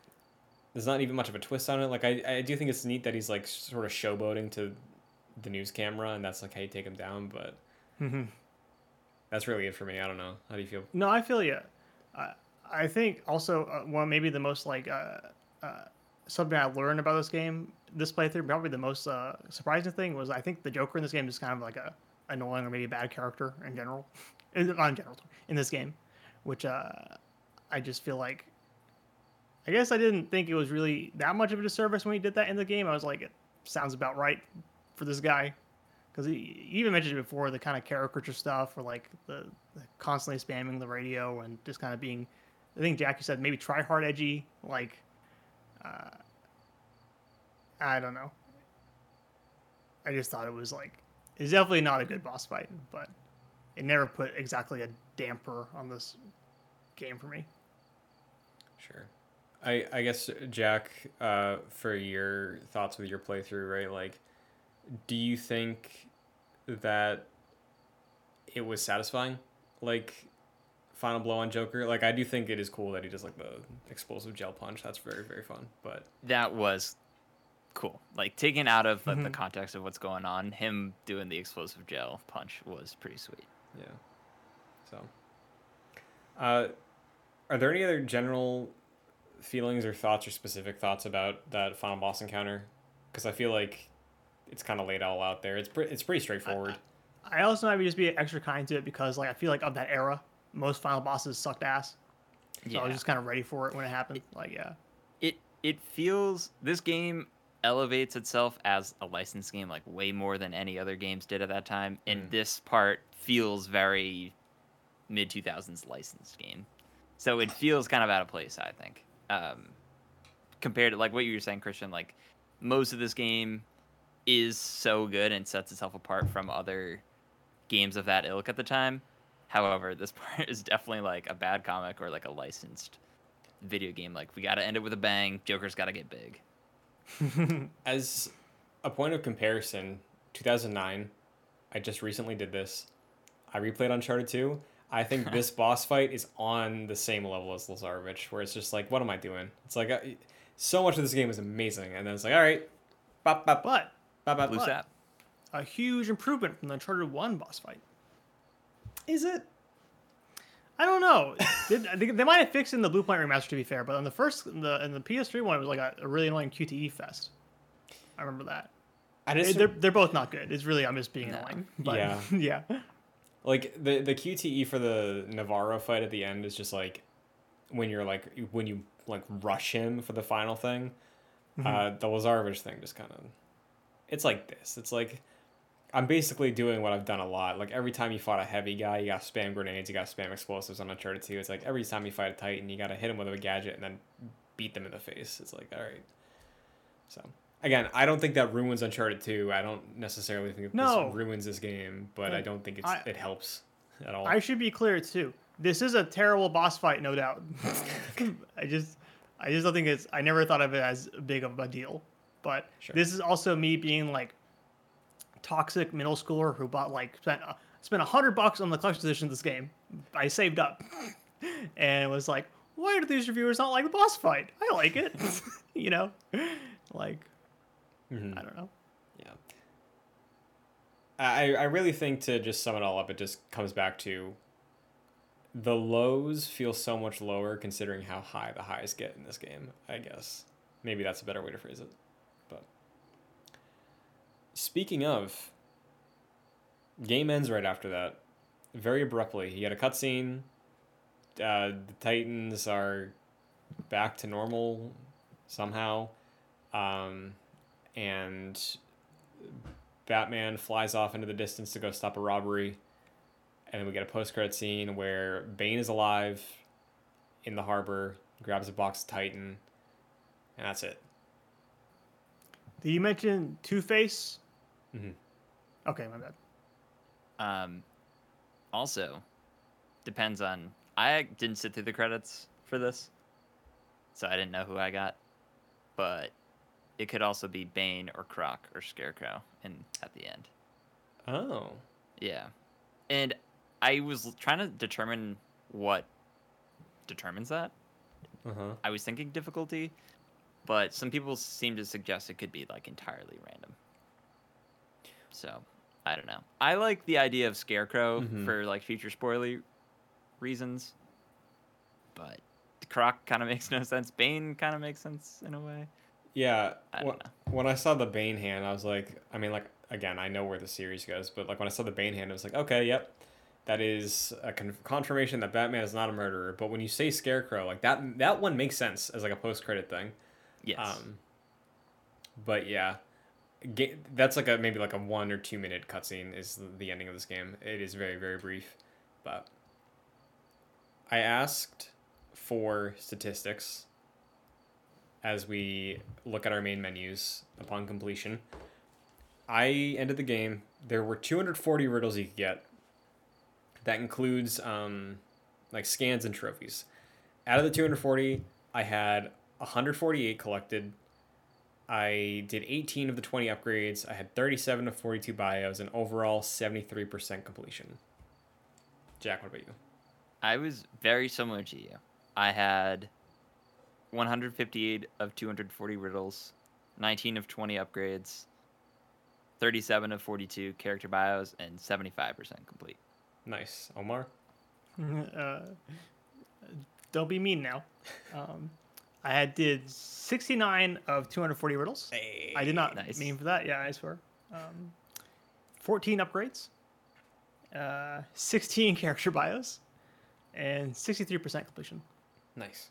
there's not even much of a twist on it. Like I, I do think it's neat that he's like sort of showboating to the news camera, and that's like how you take him down. But Mm-hmm. that's really it for me. I don't know. How do you feel? No, I feel you. I I think also uh, one maybe the most like uh, uh, something I learned about this game, this playthrough, probably the most uh, surprising thing was I think the Joker in this game is kind of like a annoying or maybe a bad character in general, in, not in general in this game, which uh, I just feel like. I guess I didn't think it was really that much of a disservice when he did that in the game. I was like, it sounds about right for this guy because he, he even mentioned it before the kind of caricature stuff or like the, the constantly spamming the radio and just kind of being i think jackie said maybe try hard edgy like uh, i don't know i just thought it was like it's definitely not a good boss fight but it never put exactly a damper on this game for me Sure. I I guess Jack, uh, for your thoughts with your playthrough, right? Like, do you think that it was satisfying? Like, final blow on Joker. Like, I do think it is cool that he does like the explosive gel punch. That's very very fun. But that was cool. Like taken out of like, the Mhm. context of what's going on, him doing the explosive gel punch was pretty sweet. yeah. So, uh, are there any other general feelings or thoughts or specific thoughts about that final boss encounter? Because I feel like it's kind of laid all out there. It's pre- it's pretty straightforward. I also might just be extra kind to it because like I feel like of that era, most final bosses sucked ass. So I was just kind of ready for it when it happened. Like yeah. It it feels this game elevates itself as a licensed game like way more than any other games did at that time, and Mm. this part feels very mid two thousands licensed game. So it feels kind of out of place, I think. Um, compared to like what you were saying, Christian, like most of this game is so good and sets itself apart from other games of that ilk at the time. However, this part is definitely like a bad comic or like a licensed video game. Like we got to end it with a bang. Joker's got to get big. As a point of comparison, 2009, I just recently did this. I replayed Uncharted 2. I think this boss fight is on the same level as Lazarevich, where it's just like, what am I doing? It's like, uh, so much of this game is amazing, and then it's like, all right, bop, bop, But bop, bop, Blue bop. Sap. a huge improvement from the Uncharted One boss fight. Is it? I don't know. they, they they might have fixed it in the Bluepoint remaster to be fair, but on the first in the in the PS3 one, it was like a, a really annoying QTE fest. I remember that. I They- just they're they're both not good. It's really I'm just being No. annoying. But Yeah. yeah. like the the QTE for the Navarro fight at the end is just like when you're like when you like rush him for the final thing. Uh, the Lazarevich thing just kind of it's like this. It's like I'm basically doing what I've done a lot. Like every time you fought a heavy guy, you got spam grenades, you got spam explosives on Uncharted 2. It's like every time you fight a Titan, you got to hit him with a gadget and then beat them in the face. It's like all right. So again, I don't think that ruins Uncharted 2. I don't necessarily think No. this ruins this game, but I don't think it's I- it helps at all. I should be clear too. This is a terrible boss fight, no doubt. I just I just don't think it's I never thought of it as big of a deal. But Sure. this is also me being like toxic middle schooler who bought like spent uh, spent a hundred bucks on the collection edition of this game. I saved up and was like, why do these reviewers not like the boss fight? I like it. you know? Like Mhm. I don't know. Yeah. I, I really think to just sum it all up, it just comes back to the lows feel so much lower considering how high the highs get in this game, I guess. Maybe that's a better way to phrase it. Speaking of, game ends right after that. Very abruptly. You get a cutscene. Uh, the Titans are back to normal somehow. Um, and Batman flies off into the distance to go stop a robbery. And then we get a post credit scene where Bane is alive in the harbor, grabs a box of Titan, and that's it. Did you mention Two Face? Mhm. Okay, my bad. Um, also, depends on. I didn't sit through the credits for this, so I didn't know who I got. But it could also be Bane or Croc or Scarecrow, in at the end. Oh. Yeah, and I was trying to determine what determines that. Uh huh. I was thinking difficulty, but some people seem to suggest it could be like entirely random. So, I don't know. I like the idea of Scarecrow Mhm. for like future spoiler reasons, but Croc kind of makes no sense. Bane kind of makes sense in a way. Yeah. I wh- don't know. When I saw the Bane hand, I was like, I mean, like, again, I know where the series goes, but like when I saw the Bane hand, I was like, okay, yep. That is a con- confirmation that Batman is not a murderer. But when you say Scarecrow, like that, that one makes sense as like a post credit thing. Yes. Um, but yeah, that's like a maybe like a one or two minute cutscene is the ending of this game. It is very very brief, but I asked for statistics as we look at our main menus upon completion. I ended the game. There were 240 riddles you could get. That includes um, like scans and trophies. Out of the 240, I had 148 collected. I did 18 of the 20 upgrades. I had 37 of 42 bios, and overall 73% completion. Jack, what about you? I was very similar to you. I had 158 of 240 riddles, 19 of 20 upgrades, 37 of 42 character bios, and 75% complete. Nice. Omar? uh, don't be mean now. Um, I had did 69 of 240 riddles. Hey. I did not Nice. mean for that. Yeah, I swear. Um, 14 upgrades, uh, 16 character bios, and 63% completion. Nice.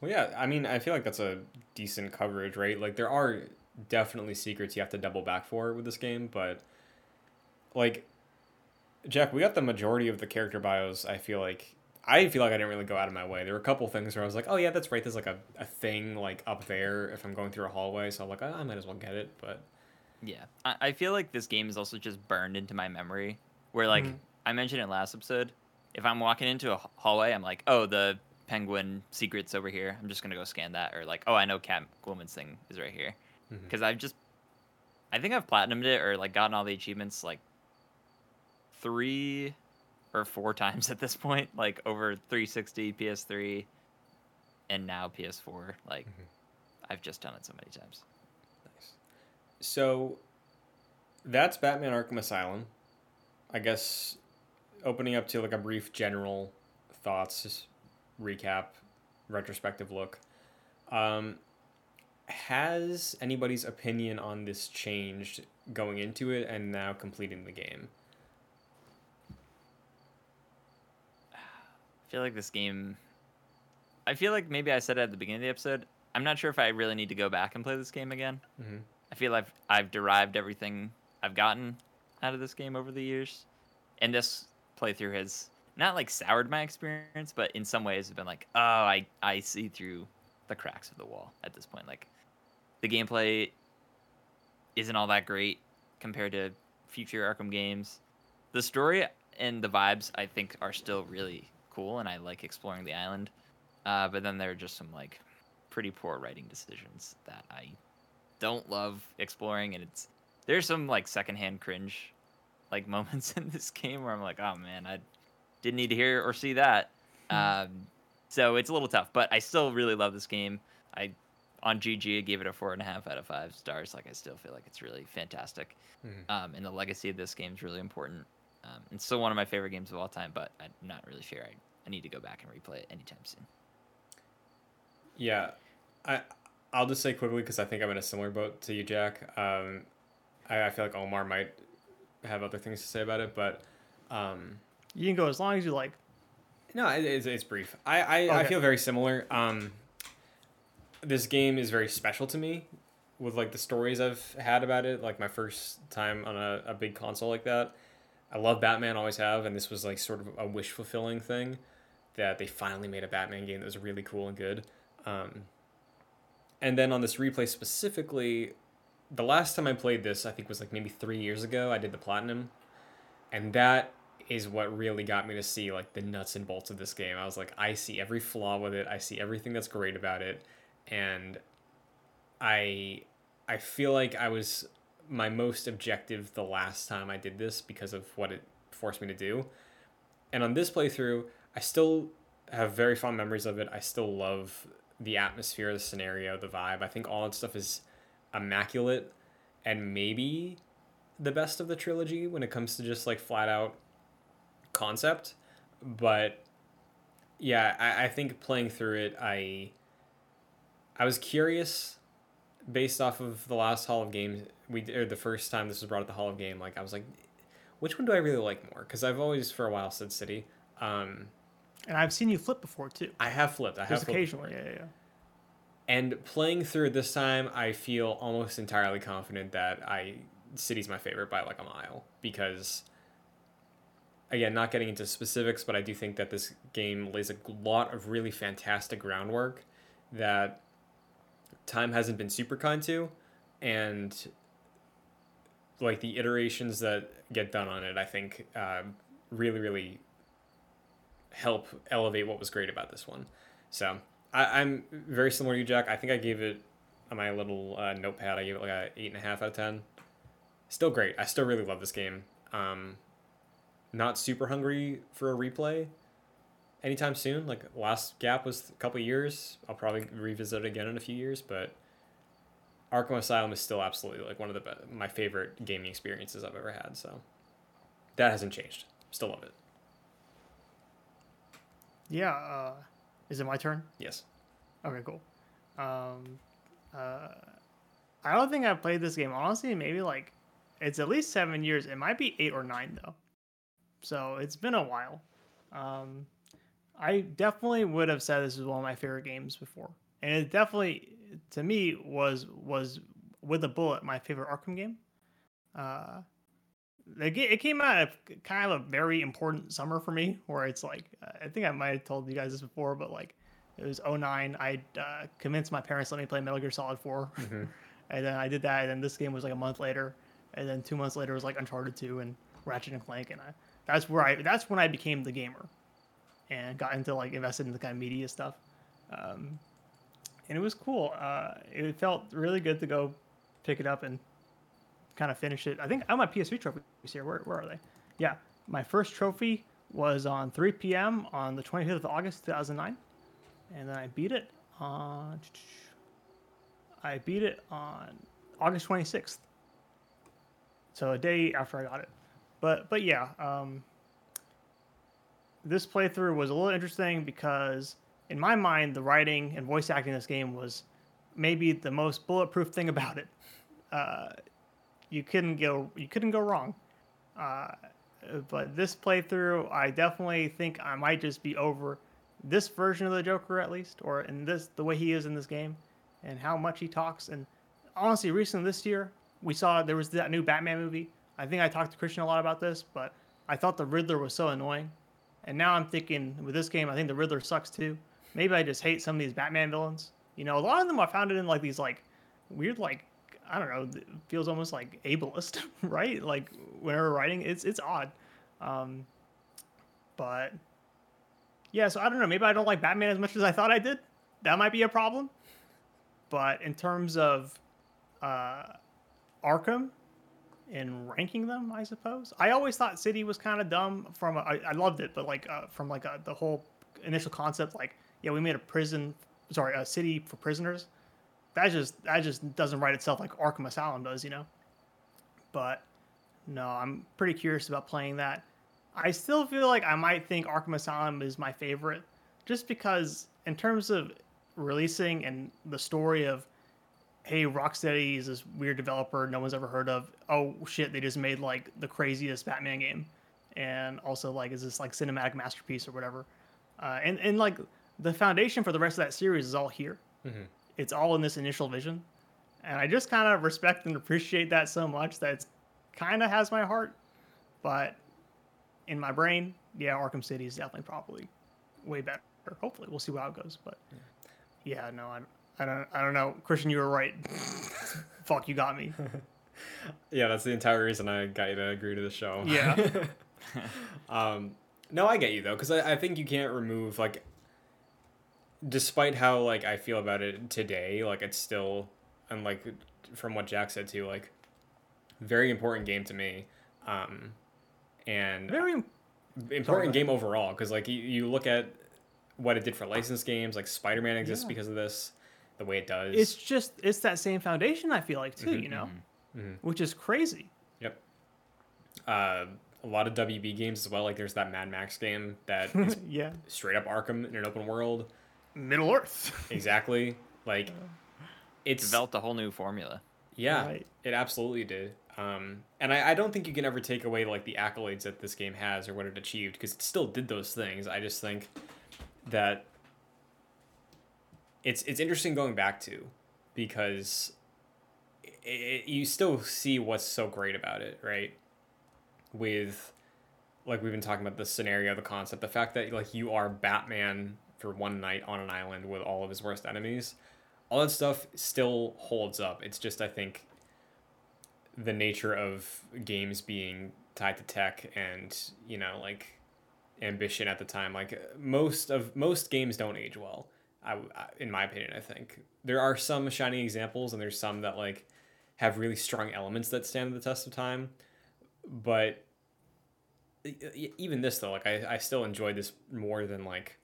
Well, yeah, I mean, I feel like that's a decent coverage, right? Like, there are definitely secrets you have to double back for with this game, but, like, Jack, we got the majority of the character bios, I feel like. I feel like I didn't really go out of my way. There were a couple things where I was like, oh, yeah, that's right. There's like a, a thing, like, up there if I'm going through a hallway. So I'm like, oh, I might as well get it. But, Yeah, I, I feel like this game is also just burned into my memory. Where like Mhm. I mentioned in last episode, if I'm walking into a hallway, I'm like, oh, the penguin secret's over here. I'm just gonna go scan that, or like, oh, I know Catwoman's thing is right here, because I've just, I think I've platinumed it or like gotten all the achievements like three or four times at this point, like over 360, PS3, and now PS4. Like, Mhm. I've just done it so many times. Nice. So that's Batman Arkham Asylum. I guess opening up to like a brief general thoughts, recap, retrospective look. Um, has anybody's opinion on this changed going into it and now completing the game? I feel like this game. I feel like maybe I said it at the beginning of the episode. I'm not sure if I really need to go back and play this game again. Mm-hmm. I feel like I've derived everything I've gotten out of this game over the years, and this playthrough has not like soured my experience, but in some ways have been like, oh, I I see through the cracks of the wall at this point. Like, the gameplay isn't all that great compared to future Arkham games. The story and the vibes I think are still really cool, and I like exploring the island. Uh, but then there are just some like pretty poor writing decisions that I don't love exploring, and it's there's some like secondhand cringe like moments in this game where I'm like, oh man, I didn't need to hear or see that. Um, so it's a little tough, but I still really love this game. I on GG I gave it a four and a half out of five stars. Like I still feel like it's really fantastic, Mhm. um, and the legacy of this game is really important. Um, it's still one of my favorite games of all time, but I'm not really sure I, I need to go back and replay it anytime soon. Yeah, I I'll just say quickly because I think I'm in a similar boat to you, Jack. Um, I, I feel like Omar might have other things to say about it, but um, You can go as long as you like. no, it, it's, it's brief. I I, I feel very similar. Um, this game is very special to me with like the stories I've had about it. Like my first time on a, a big console like that. I love Batman, always have, and this was like sort of a wish fulfilling thing that they finally made a Batman game that was really cool and good. Um, and then on this replay specifically, the last time I played this, I think was like maybe three years ago. I did the platinum, and that is what really got me to see like the nuts and bolts of this game. I was like, I see every flaw with it. I see everything that's great about it, and I I feel like I was my most objective the last time I did this because of what it forced me to do. And on this playthrough, I still have very fond memories of it. I still love the atmosphere, the scenario, the vibe. I think all that stuff is immaculate and maybe the best of the trilogy when it comes to just like flat out concept. But yeah, I, I think playing through it, I I was curious based off of the last Hall of Game we or the first time this was brought at the Hall of Game. Like I was like, which one do I really like more? Because I've always for a while said City. Um, And I've seen you flip before too. I have flipped. I have Just flipped occasionally. Yeah, yeah, yeah. and playing through this time, I feel almost entirely confident that I City's my favorite by like a mile because again, not getting into specifics, but I do think that this game lays a lot of really fantastic groundwork that time hasn't been super kind to and like the iterations that get done on it, I think um, really, really help elevate what was great about this one. So I, I'm very similar to you, Jack. I think I gave it on my little uh, notepad. I gave it like a eight and a half out of ten. Still great. I still really love this game. Um, not super hungry for a replay anytime soon. Like last gap was a couple years. I'll probably revisit it again in a few years, but Arkham Asylum is still absolutely like one of the be- my favorite gaming experiences I've ever had. So that hasn't changed. Still love it. Yeah. Uh, is it my turn? Yes. Okay, cool. Um, uh, I don't think I've played this game honestly. Maybe like it's at least seven years. It might be eight or nine though. So it's been a while. Um, I definitely would have said this is one of my favorite games before, and it definitely to me was was with a bullet my favorite Arkham game. Uh, it came out of kind of a very important summer for me, where it's like I think I might have told you guys this before, but like it was 09. I uh, convinced my parents to let me play Metal Gear Solid 4, mm-hmm. and then I did that, and then this game was like a month later, and then two months later was like Uncharted 2 and Ratchet and Clank, and I, that's where I that's when I became the gamer, and got into like invested in the kind of media stuff, um, and it was cool. Uh, it felt really good to go pick it up and kind of finish it. I think I have my PS3 trophies here. Where, where are they? Yeah, my first trophy was on 3 p.m. on the 25th of August 2009, and then I beat it on. I beat it on August 26th. So a day after I got it, but but yeah, um, this playthrough was a little interesting because in my mind the writing and voice acting in this game was maybe the most bulletproof thing about it. Uh, you couldn't go you couldn't go wrong. Uh, but this playthrough, I definitely think I might just be over this version of the Joker at least, or in this the way he is in this game, and how much he talks. And honestly, recently this year, we saw there was that new Batman movie. I think I talked to Christian a lot about this, but I thought the Riddler was so annoying, and now I'm thinking with this game, I think the Riddler sucks too. Maybe I just hate some of these Batman villains. You know, a lot of them I found it in like these like weird like I don't know, feels almost like ableist, right? Like whenever writing, it's it's odd. Um, but yeah, so I don't know. Maybe I don't like Batman as much as I thought I did. That might be a problem. But in terms of uh, Arkham and ranking them, I suppose I always thought City was kind of dumb. From a, I, I loved it, but like uh, from like a, the whole initial concept, like yeah, we made a prison, sorry, a city for prisoners that just that just doesn't write itself like Arkham Asylum does, you know. But no, I'm pretty curious about playing that. I still feel like I might think Arkham Asylum is my favorite, just because in terms of releasing and the story of, hey, Rocksteady is this weird developer no one's ever heard of. Oh shit, they just made like the craziest Batman game, and also like is this like cinematic masterpiece or whatever, uh, and and like the foundation for the rest of that series is all here. Mm-hmm it's all in this initial vision. And I just kind of respect and appreciate that so much that it's kind of has my heart. But in my brain, yeah, Arkham City is definitely probably way better. Hopefully, we'll see how it goes. But yeah, no, I, I don't, I don't know. Christian, you were right. Fuck, you got me. yeah, that's the entire reason I got you to agree to the show. Yeah. um, no, I get you though, because I, I think you can't remove like despite how like I feel about it today, like it's still and like from what Jack said too, like very important game to me. Um and very important game overall because like you, you look at what it did for licensed games, like Spider-Man exists yeah. because of this, the way it does. It's just it's that same foundation I feel like too, mm-hmm, you know. Mm-hmm, mm-hmm. Which is crazy. Yep. Uh a lot of WB games as well. Like there's that Mad Max game that is yeah straight up Arkham in an open world. Middle Earth. exactly. Like it's developed a whole new formula. Yeah, right. it absolutely did. Um, and I, I don't think you can ever take away like the accolades that this game has or what it achieved because it still did those things. I just think that it's it's interesting going back to because it, it, you still see what's so great about it, right? With like we've been talking about the scenario, the concept, the fact that like you are Batman for one night on an island with all of his worst enemies. All that stuff still holds up. It's just I think the nature of games being tied to tech and you know like ambition at the time like most of most games don't age well I, in my opinion i think there are some shining examples and there's some that like have really strong elements that stand the test of time but even this though like i, I still enjoyed this more than like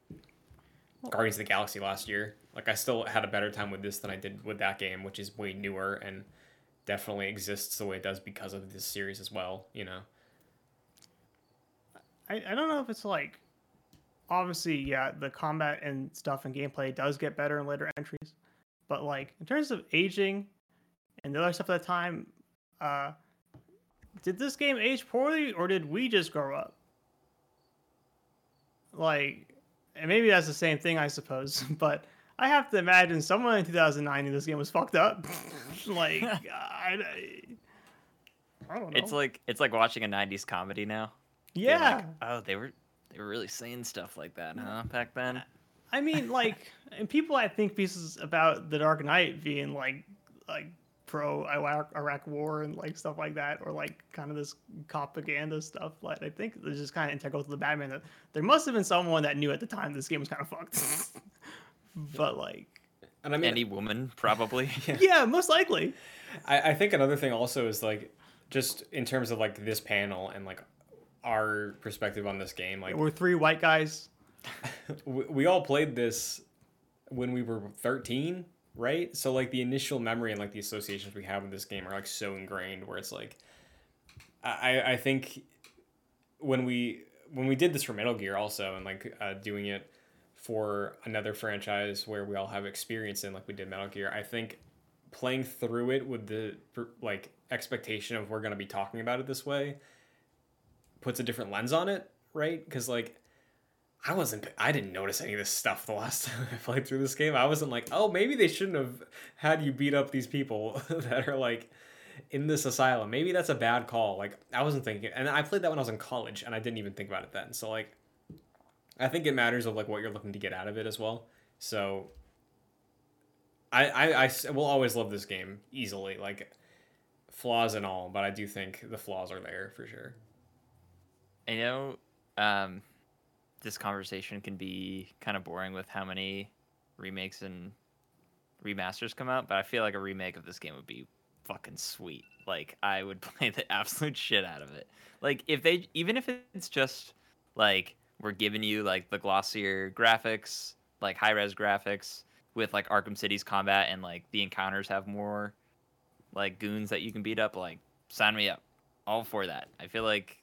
Guardians of the Galaxy last year. Like I still had a better time with this than I did with that game, which is way newer and definitely exists the way it does because of this series as well. You know. I, I don't know if it's like obviously, yeah, the combat and stuff and gameplay does get better in later entries, but like in terms of aging and the other stuff at the time, uh, did this game age poorly or did we just grow up? Like, and maybe that's the same thing, I suppose, but I have to imagine someone in 2009 knew this game was fucked up. like, I, I don't know. It's like it's like watching a '90s comedy now. Yeah. like, oh, they were they were really saying stuff like that, huh? Back then. I mean, like, and people I think pieces about the Dark Knight being like, like pro Iraq, Iraq War and like stuff like that, or like kind of this propaganda stuff. Like, I think it's just kind of integral to the Batman that there must have been someone that knew at the time this game was kind of fucked. but like, And I mean, Any woman probably. yeah, most likely. I, I think another thing also is like just in terms of like this panel and like our perspective on this game like We're three white guys. we, we all played this when we were 13 right so like the initial memory and like the associations we have with this game are like so ingrained where it's like i i think when we when we did this for metal gear also and like uh, doing it for another franchise where we all have experience in like we did metal gear i think playing through it with the like expectation of we're going to be talking about it this way puts a different lens on it right because like I wasn't. I didn't notice any of this stuff the last time I played through this game. I wasn't like, oh, maybe they shouldn't have had you beat up these people that are like in this asylum. Maybe that's a bad call. Like I wasn't thinking, and I played that when I was in college, and I didn't even think about it then. So like, I think it matters of like what you're looking to get out of it as well. So I I, I will always love this game easily, like flaws and all, but I do think the flaws are there for sure. I know um, this conversation can be kind of boring with how many remakes and remasters come out, but I feel like a remake of this game would be fucking sweet. Like I would play the absolute shit out of it. Like if they even if it's just like we're giving you like the glossier graphics, like high res graphics with like Arkham City's combat and like the encounters have more like goons that you can beat up, like sign me up. All for that. I feel like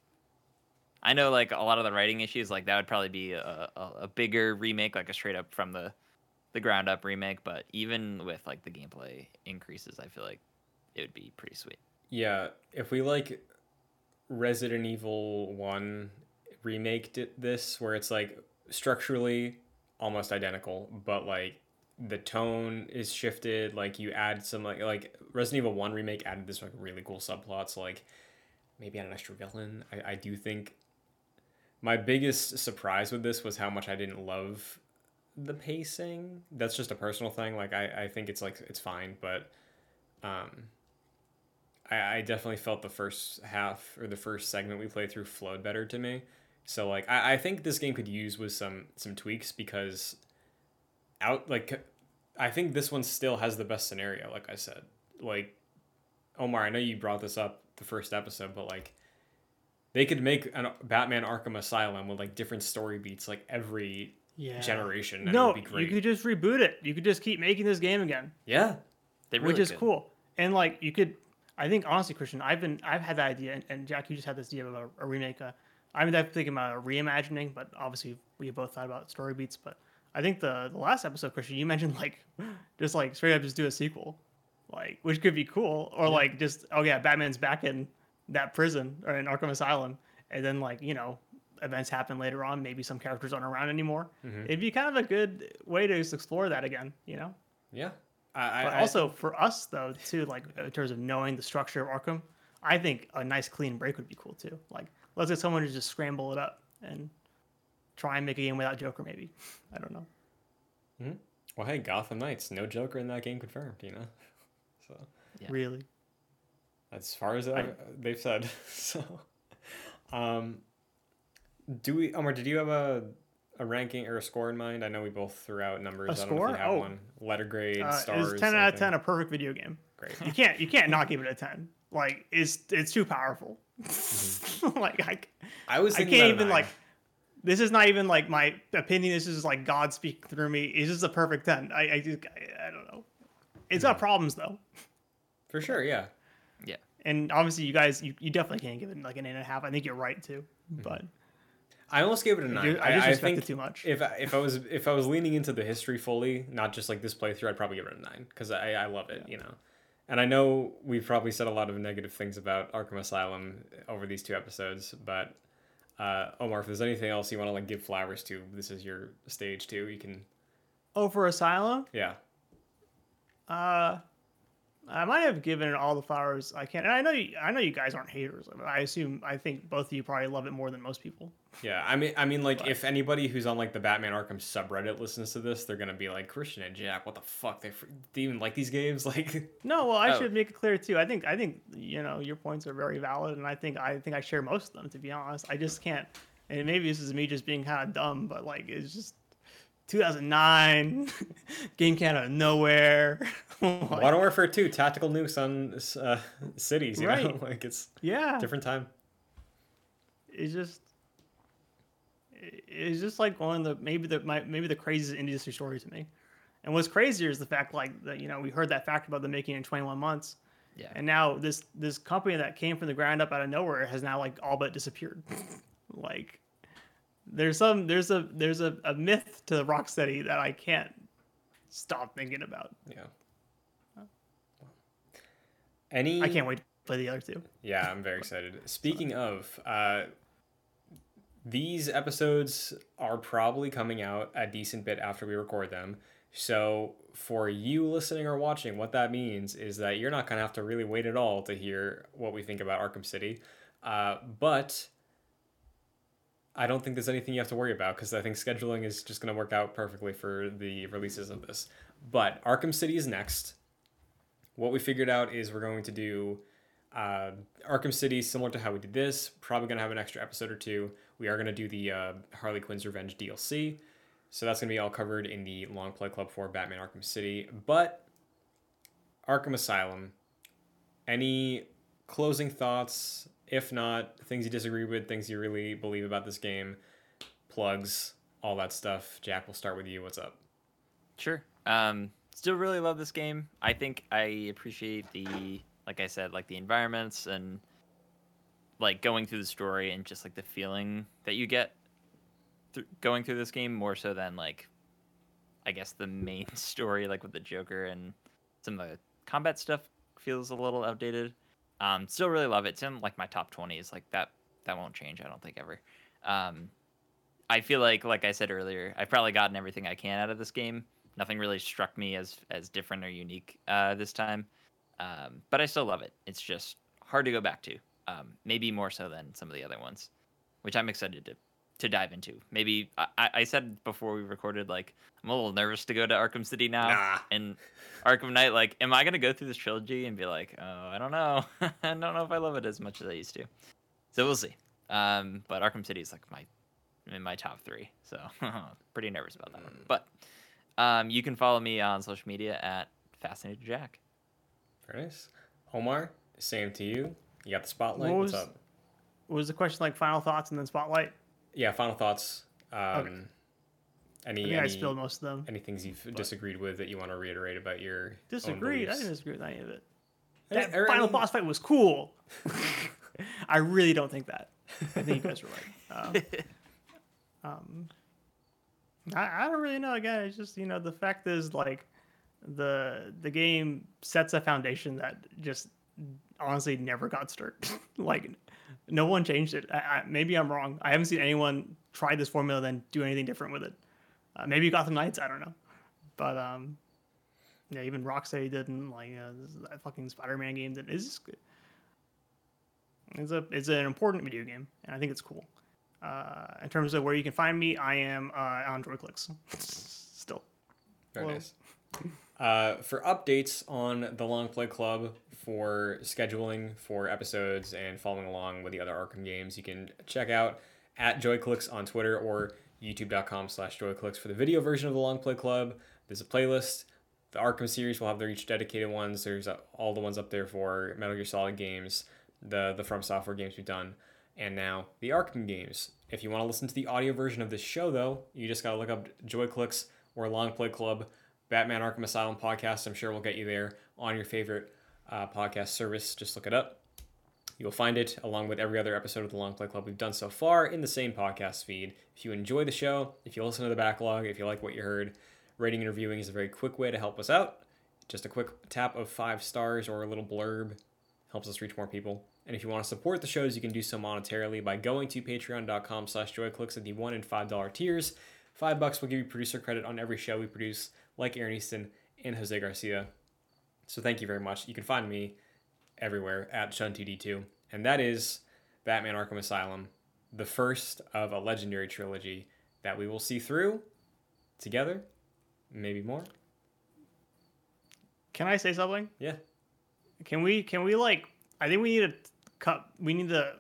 I know like a lot of the writing issues, like that would probably be a, a, a bigger remake, like a straight up from the the ground up remake. But even with like the gameplay increases, I feel like it would be pretty sweet. Yeah, if we like Resident Evil 1 remake did this where it's like structurally almost identical, but like the tone is shifted, like you add some like like Resident Evil 1 remake added this like really cool subplots like maybe add an extra villain. I, I do think my biggest surprise with this was how much I didn't love the pacing. That's just a personal thing. Like I, I think it's like it's fine, but um I, I definitely felt the first half or the first segment we played through flowed better to me. So like I, I think this game could use with some some tweaks because out like I think this one still has the best scenario, like I said. Like Omar, I know you brought this up the first episode, but like they could make a Batman Arkham Asylum with like different story beats like every Yeah. generation. No, would be you could just reboot it. You could just keep making this game again. yeah. They really which is could. cool. And like you could, I think honestly, Christian, I've been I've had that idea, and, and Jack, you just had this idea of a, a remake. Uh, I'm definitely thinking about a reimagining, but obviously we both thought about story beats. But I think the the last episode, Christian, you mentioned like just like straight up just do a sequel, like which could be cool, or like just oh yeah, Batman's back in that prison or in Arkham Asylum, and then like you know events happen later on. Maybe some characters aren't around anymore. Mhm. It'd be kind of a good way to just explore that again, you know. Yeah. I, But I, also for us though, too, like in terms of knowing the structure of Arkham, I think a nice clean break would be cool too. Like let's get someone to just scramble it up and try and make a game without Joker, maybe. I don't know. well, hey, Gotham Knights, no Joker in that game confirmed. You know, so. Yeah. Really. As far as I- they've said. so, um, do we, Omar? Did you have a a ranking or a score in mind? I know we both threw out numbers. A I don't know if you score? have Oh. one. Letter grade, Uh, stars. is ten out of ten a perfect video game? Great. You can't you can't not give it a ten. Like it's it's too powerful. like I, I was. I can't even nine. like. This is not even like my opinion. This is like God speaking through me. It's just a perfect ten. I I just I, I don't know. It's got problems though. for sure. Yeah. And obviously you guys you, you definitely can't give it like an eight and a half i think you're right too Mm-hmm. but I almost gave it a nine. I, I, I think it too much. if I- if I was if I was leaning into the history fully, not just like this playthrough, I'd probably give it a nine because I I love it, you know. And I know we've probably said a lot of negative things about Arkham Asylum over these two episodes, but uh, Omar, if there's anything else you want to like give flowers to, this is your stage too. You can, oh, for Asylum, yeah, uh, I might have given it all the flowers I can. And I know you, I know you guys aren't haters. I assume I think both of you probably love it more than most people. yeah. I mean, I mean, like if anybody who's on like the Batman Arkham subreddit listens to this, they're gonna be like Christian and Jack, what the fuck? They, they even like these games? Like, No, well, I Oh. should make it clear too. I think I think you know your points are very valid, and I think I think I share most of them. To be honest, I just can't. And maybe this is me just being kind of dumb, but like it's just 2009 game came out of nowhere. Like, Modern Warfare Two, tactical nukes on uh, cities, you know, like it's yeah, different time. it's just it's just like one of the maybe the my, maybe the craziest industry story to me. And what's crazier is the fact like that you know we heard that fact about them making it in 21 months. Yeah. And now this this company that came from the ground up out of nowhere has now like all but disappeared. like there's some there's a there's a, a myth to Rocksteady that I can't stop thinking about. Yeah. Any? I can't wait to play the other two. Yeah, I'm very excited. Speaking of, uh, these episodes are probably coming out a decent bit after we record them. So for you listening or watching, what that means is that you're not gonna have to really wait at all to hear what we think about Arkham City. Uh, but I don't think there's anything you have to worry about because I think scheduling is just gonna work out perfectly for the releases of this. But Arkham City is next. What we figured out is we're going to do uh, Arkham City, similar to how we did this, probably going to have an extra episode or two. We are going to do the uh, Harley Quinn's Revenge DLC. So that's going to be all covered in the Long Play Club for Batman Arkham City. But Arkham Asylum, any closing thoughts? If not, things you disagree with, things you really believe about this game, plugs, all that stuff. Jack, we'll start with you. What's up? Sure. Um, still really love this game. I think I appreciate the, like I said, like the environments and like going through the story and just like the feeling that you get th- going through this game more so than like, I guess the main story, like with the Joker and some of the combat stuff feels a little outdated. Um, still really love it. It's in like my top twenties. Like that, that won't change. I don't think ever. Um, I feel like, like I said earlier, I've probably gotten everything I can out of this game. Nothing really struck me as as different or unique uh, this time, um, but I still love it. It's just hard to go back to. Um, maybe more so than some of the other ones, which I'm excited to to dive into. Maybe I, I I said before we recorded, like I'm a little nervous to go to Arkham City now Nah. and Arkham Knight. Like, am I gonna go through this trilogy and be like, oh, I don't know, I don't know if I love it as much as I used to. So we'll see. Um, but Arkham City is like my in my top three, so pretty nervous about that one. But um, you can follow me on social media at Fascinated Jack. Very nice. Omar, same to you. You got the spotlight. What What's was- up? Was the question like final thoughts and then spotlight? Yeah, final thoughts. Um, Okay. Any I think I spilled most of them. any things you've disagreed with that you want to reiterate about your Disagreed. I didn't disagree with any of it. That or, I final mean, boss fight was cool. I really don't think that. I think you guys were right. Um, um, I, I don't really know. Again, it's just you know the fact is like the the game sets a foundation that just honestly never got stirred. like no one changed it. I, I, maybe I'm wrong. I haven't seen anyone try this formula then do anything different with it. Uh, maybe Gotham Knights. I don't know, but um, yeah, even Rocksteady didn't like uh, that fucking Spider-Man game. That is, just, it's a it's an important video game, and I think it's cool. Uh, in terms of where you can find me, I am uh, on JoyClicks still. Very Well- nice. Uh, for updates on the Long Play Club, for scheduling for episodes and following along with the other Arkham games, you can check out at JoyClicks on Twitter or youtube.com slash JoyClicks for the video version of the Long Play Club. There's a playlist. The Arkham series will have their each dedicated ones. There's uh, all the ones up there for Metal Gear Solid games, the the From Software games we've done, and now the Arkham games. If you want to listen to the audio version of this show, though, you just got to look up JoyClicks or Long Play Club, Batman Arkham Asylum podcast. I'm sure we'll get you there on your favorite uh, podcast service. Just look it up. You'll find it along with every other episode of the Long Play Club we've done so far in the same podcast feed. If you enjoy the show, if you listen to the backlog, if you like what you heard, rating and reviewing is a very quick way to help us out. Just a quick tap of five stars or a little blurb helps us reach more people. And if you want to support the shows, you can do so monetarily by going to patreon.com slash joyclicks at the one and five dollar tiers. Five bucks will give you producer credit on every show we produce, like Aaron Easton and Jose Garcia. So thank you very much. You can find me everywhere at chun2d2. And that is Batman Arkham Asylum, the first of a legendary trilogy that we will see through together, maybe more. Can I say something? Yeah. Can we can we like I think we need to cut we need to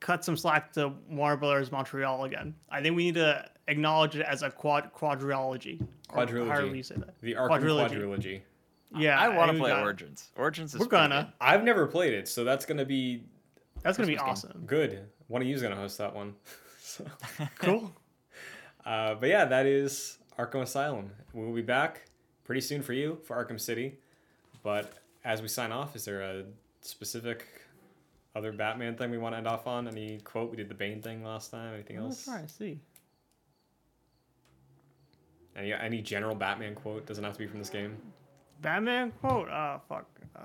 cut some slack to Warner Brothers Montreal again. I think we need to acknowledge it as a quad quadrilogy. Or Quadrilogy. However you say that. The Arkham Quadrilogy. Quadrilogy. Yeah, I want to play gotta- Origins. Origins is We're gonna. I've never played it, so that's going to be That's gonna be Christmas game. awesome. good. One of you is going to host that one. so, Cool. uh, but yeah, that is Arkham Asylum. We will be back pretty soon for you for Arkham City. But as we sign off, is there a specific other Batman thing we want to end off on? Any quote? We did the Bane thing last time. Anything else? Let's else? try to see. Any any general Batman quote doesn't have to be from this game. Batman quote? Oh fuck. Uh,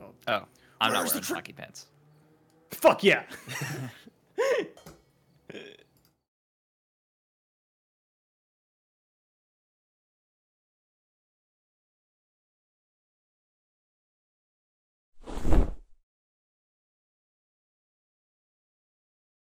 oh. oh, I'm Where's not wearing tr- hockey pants. Fuck yeah.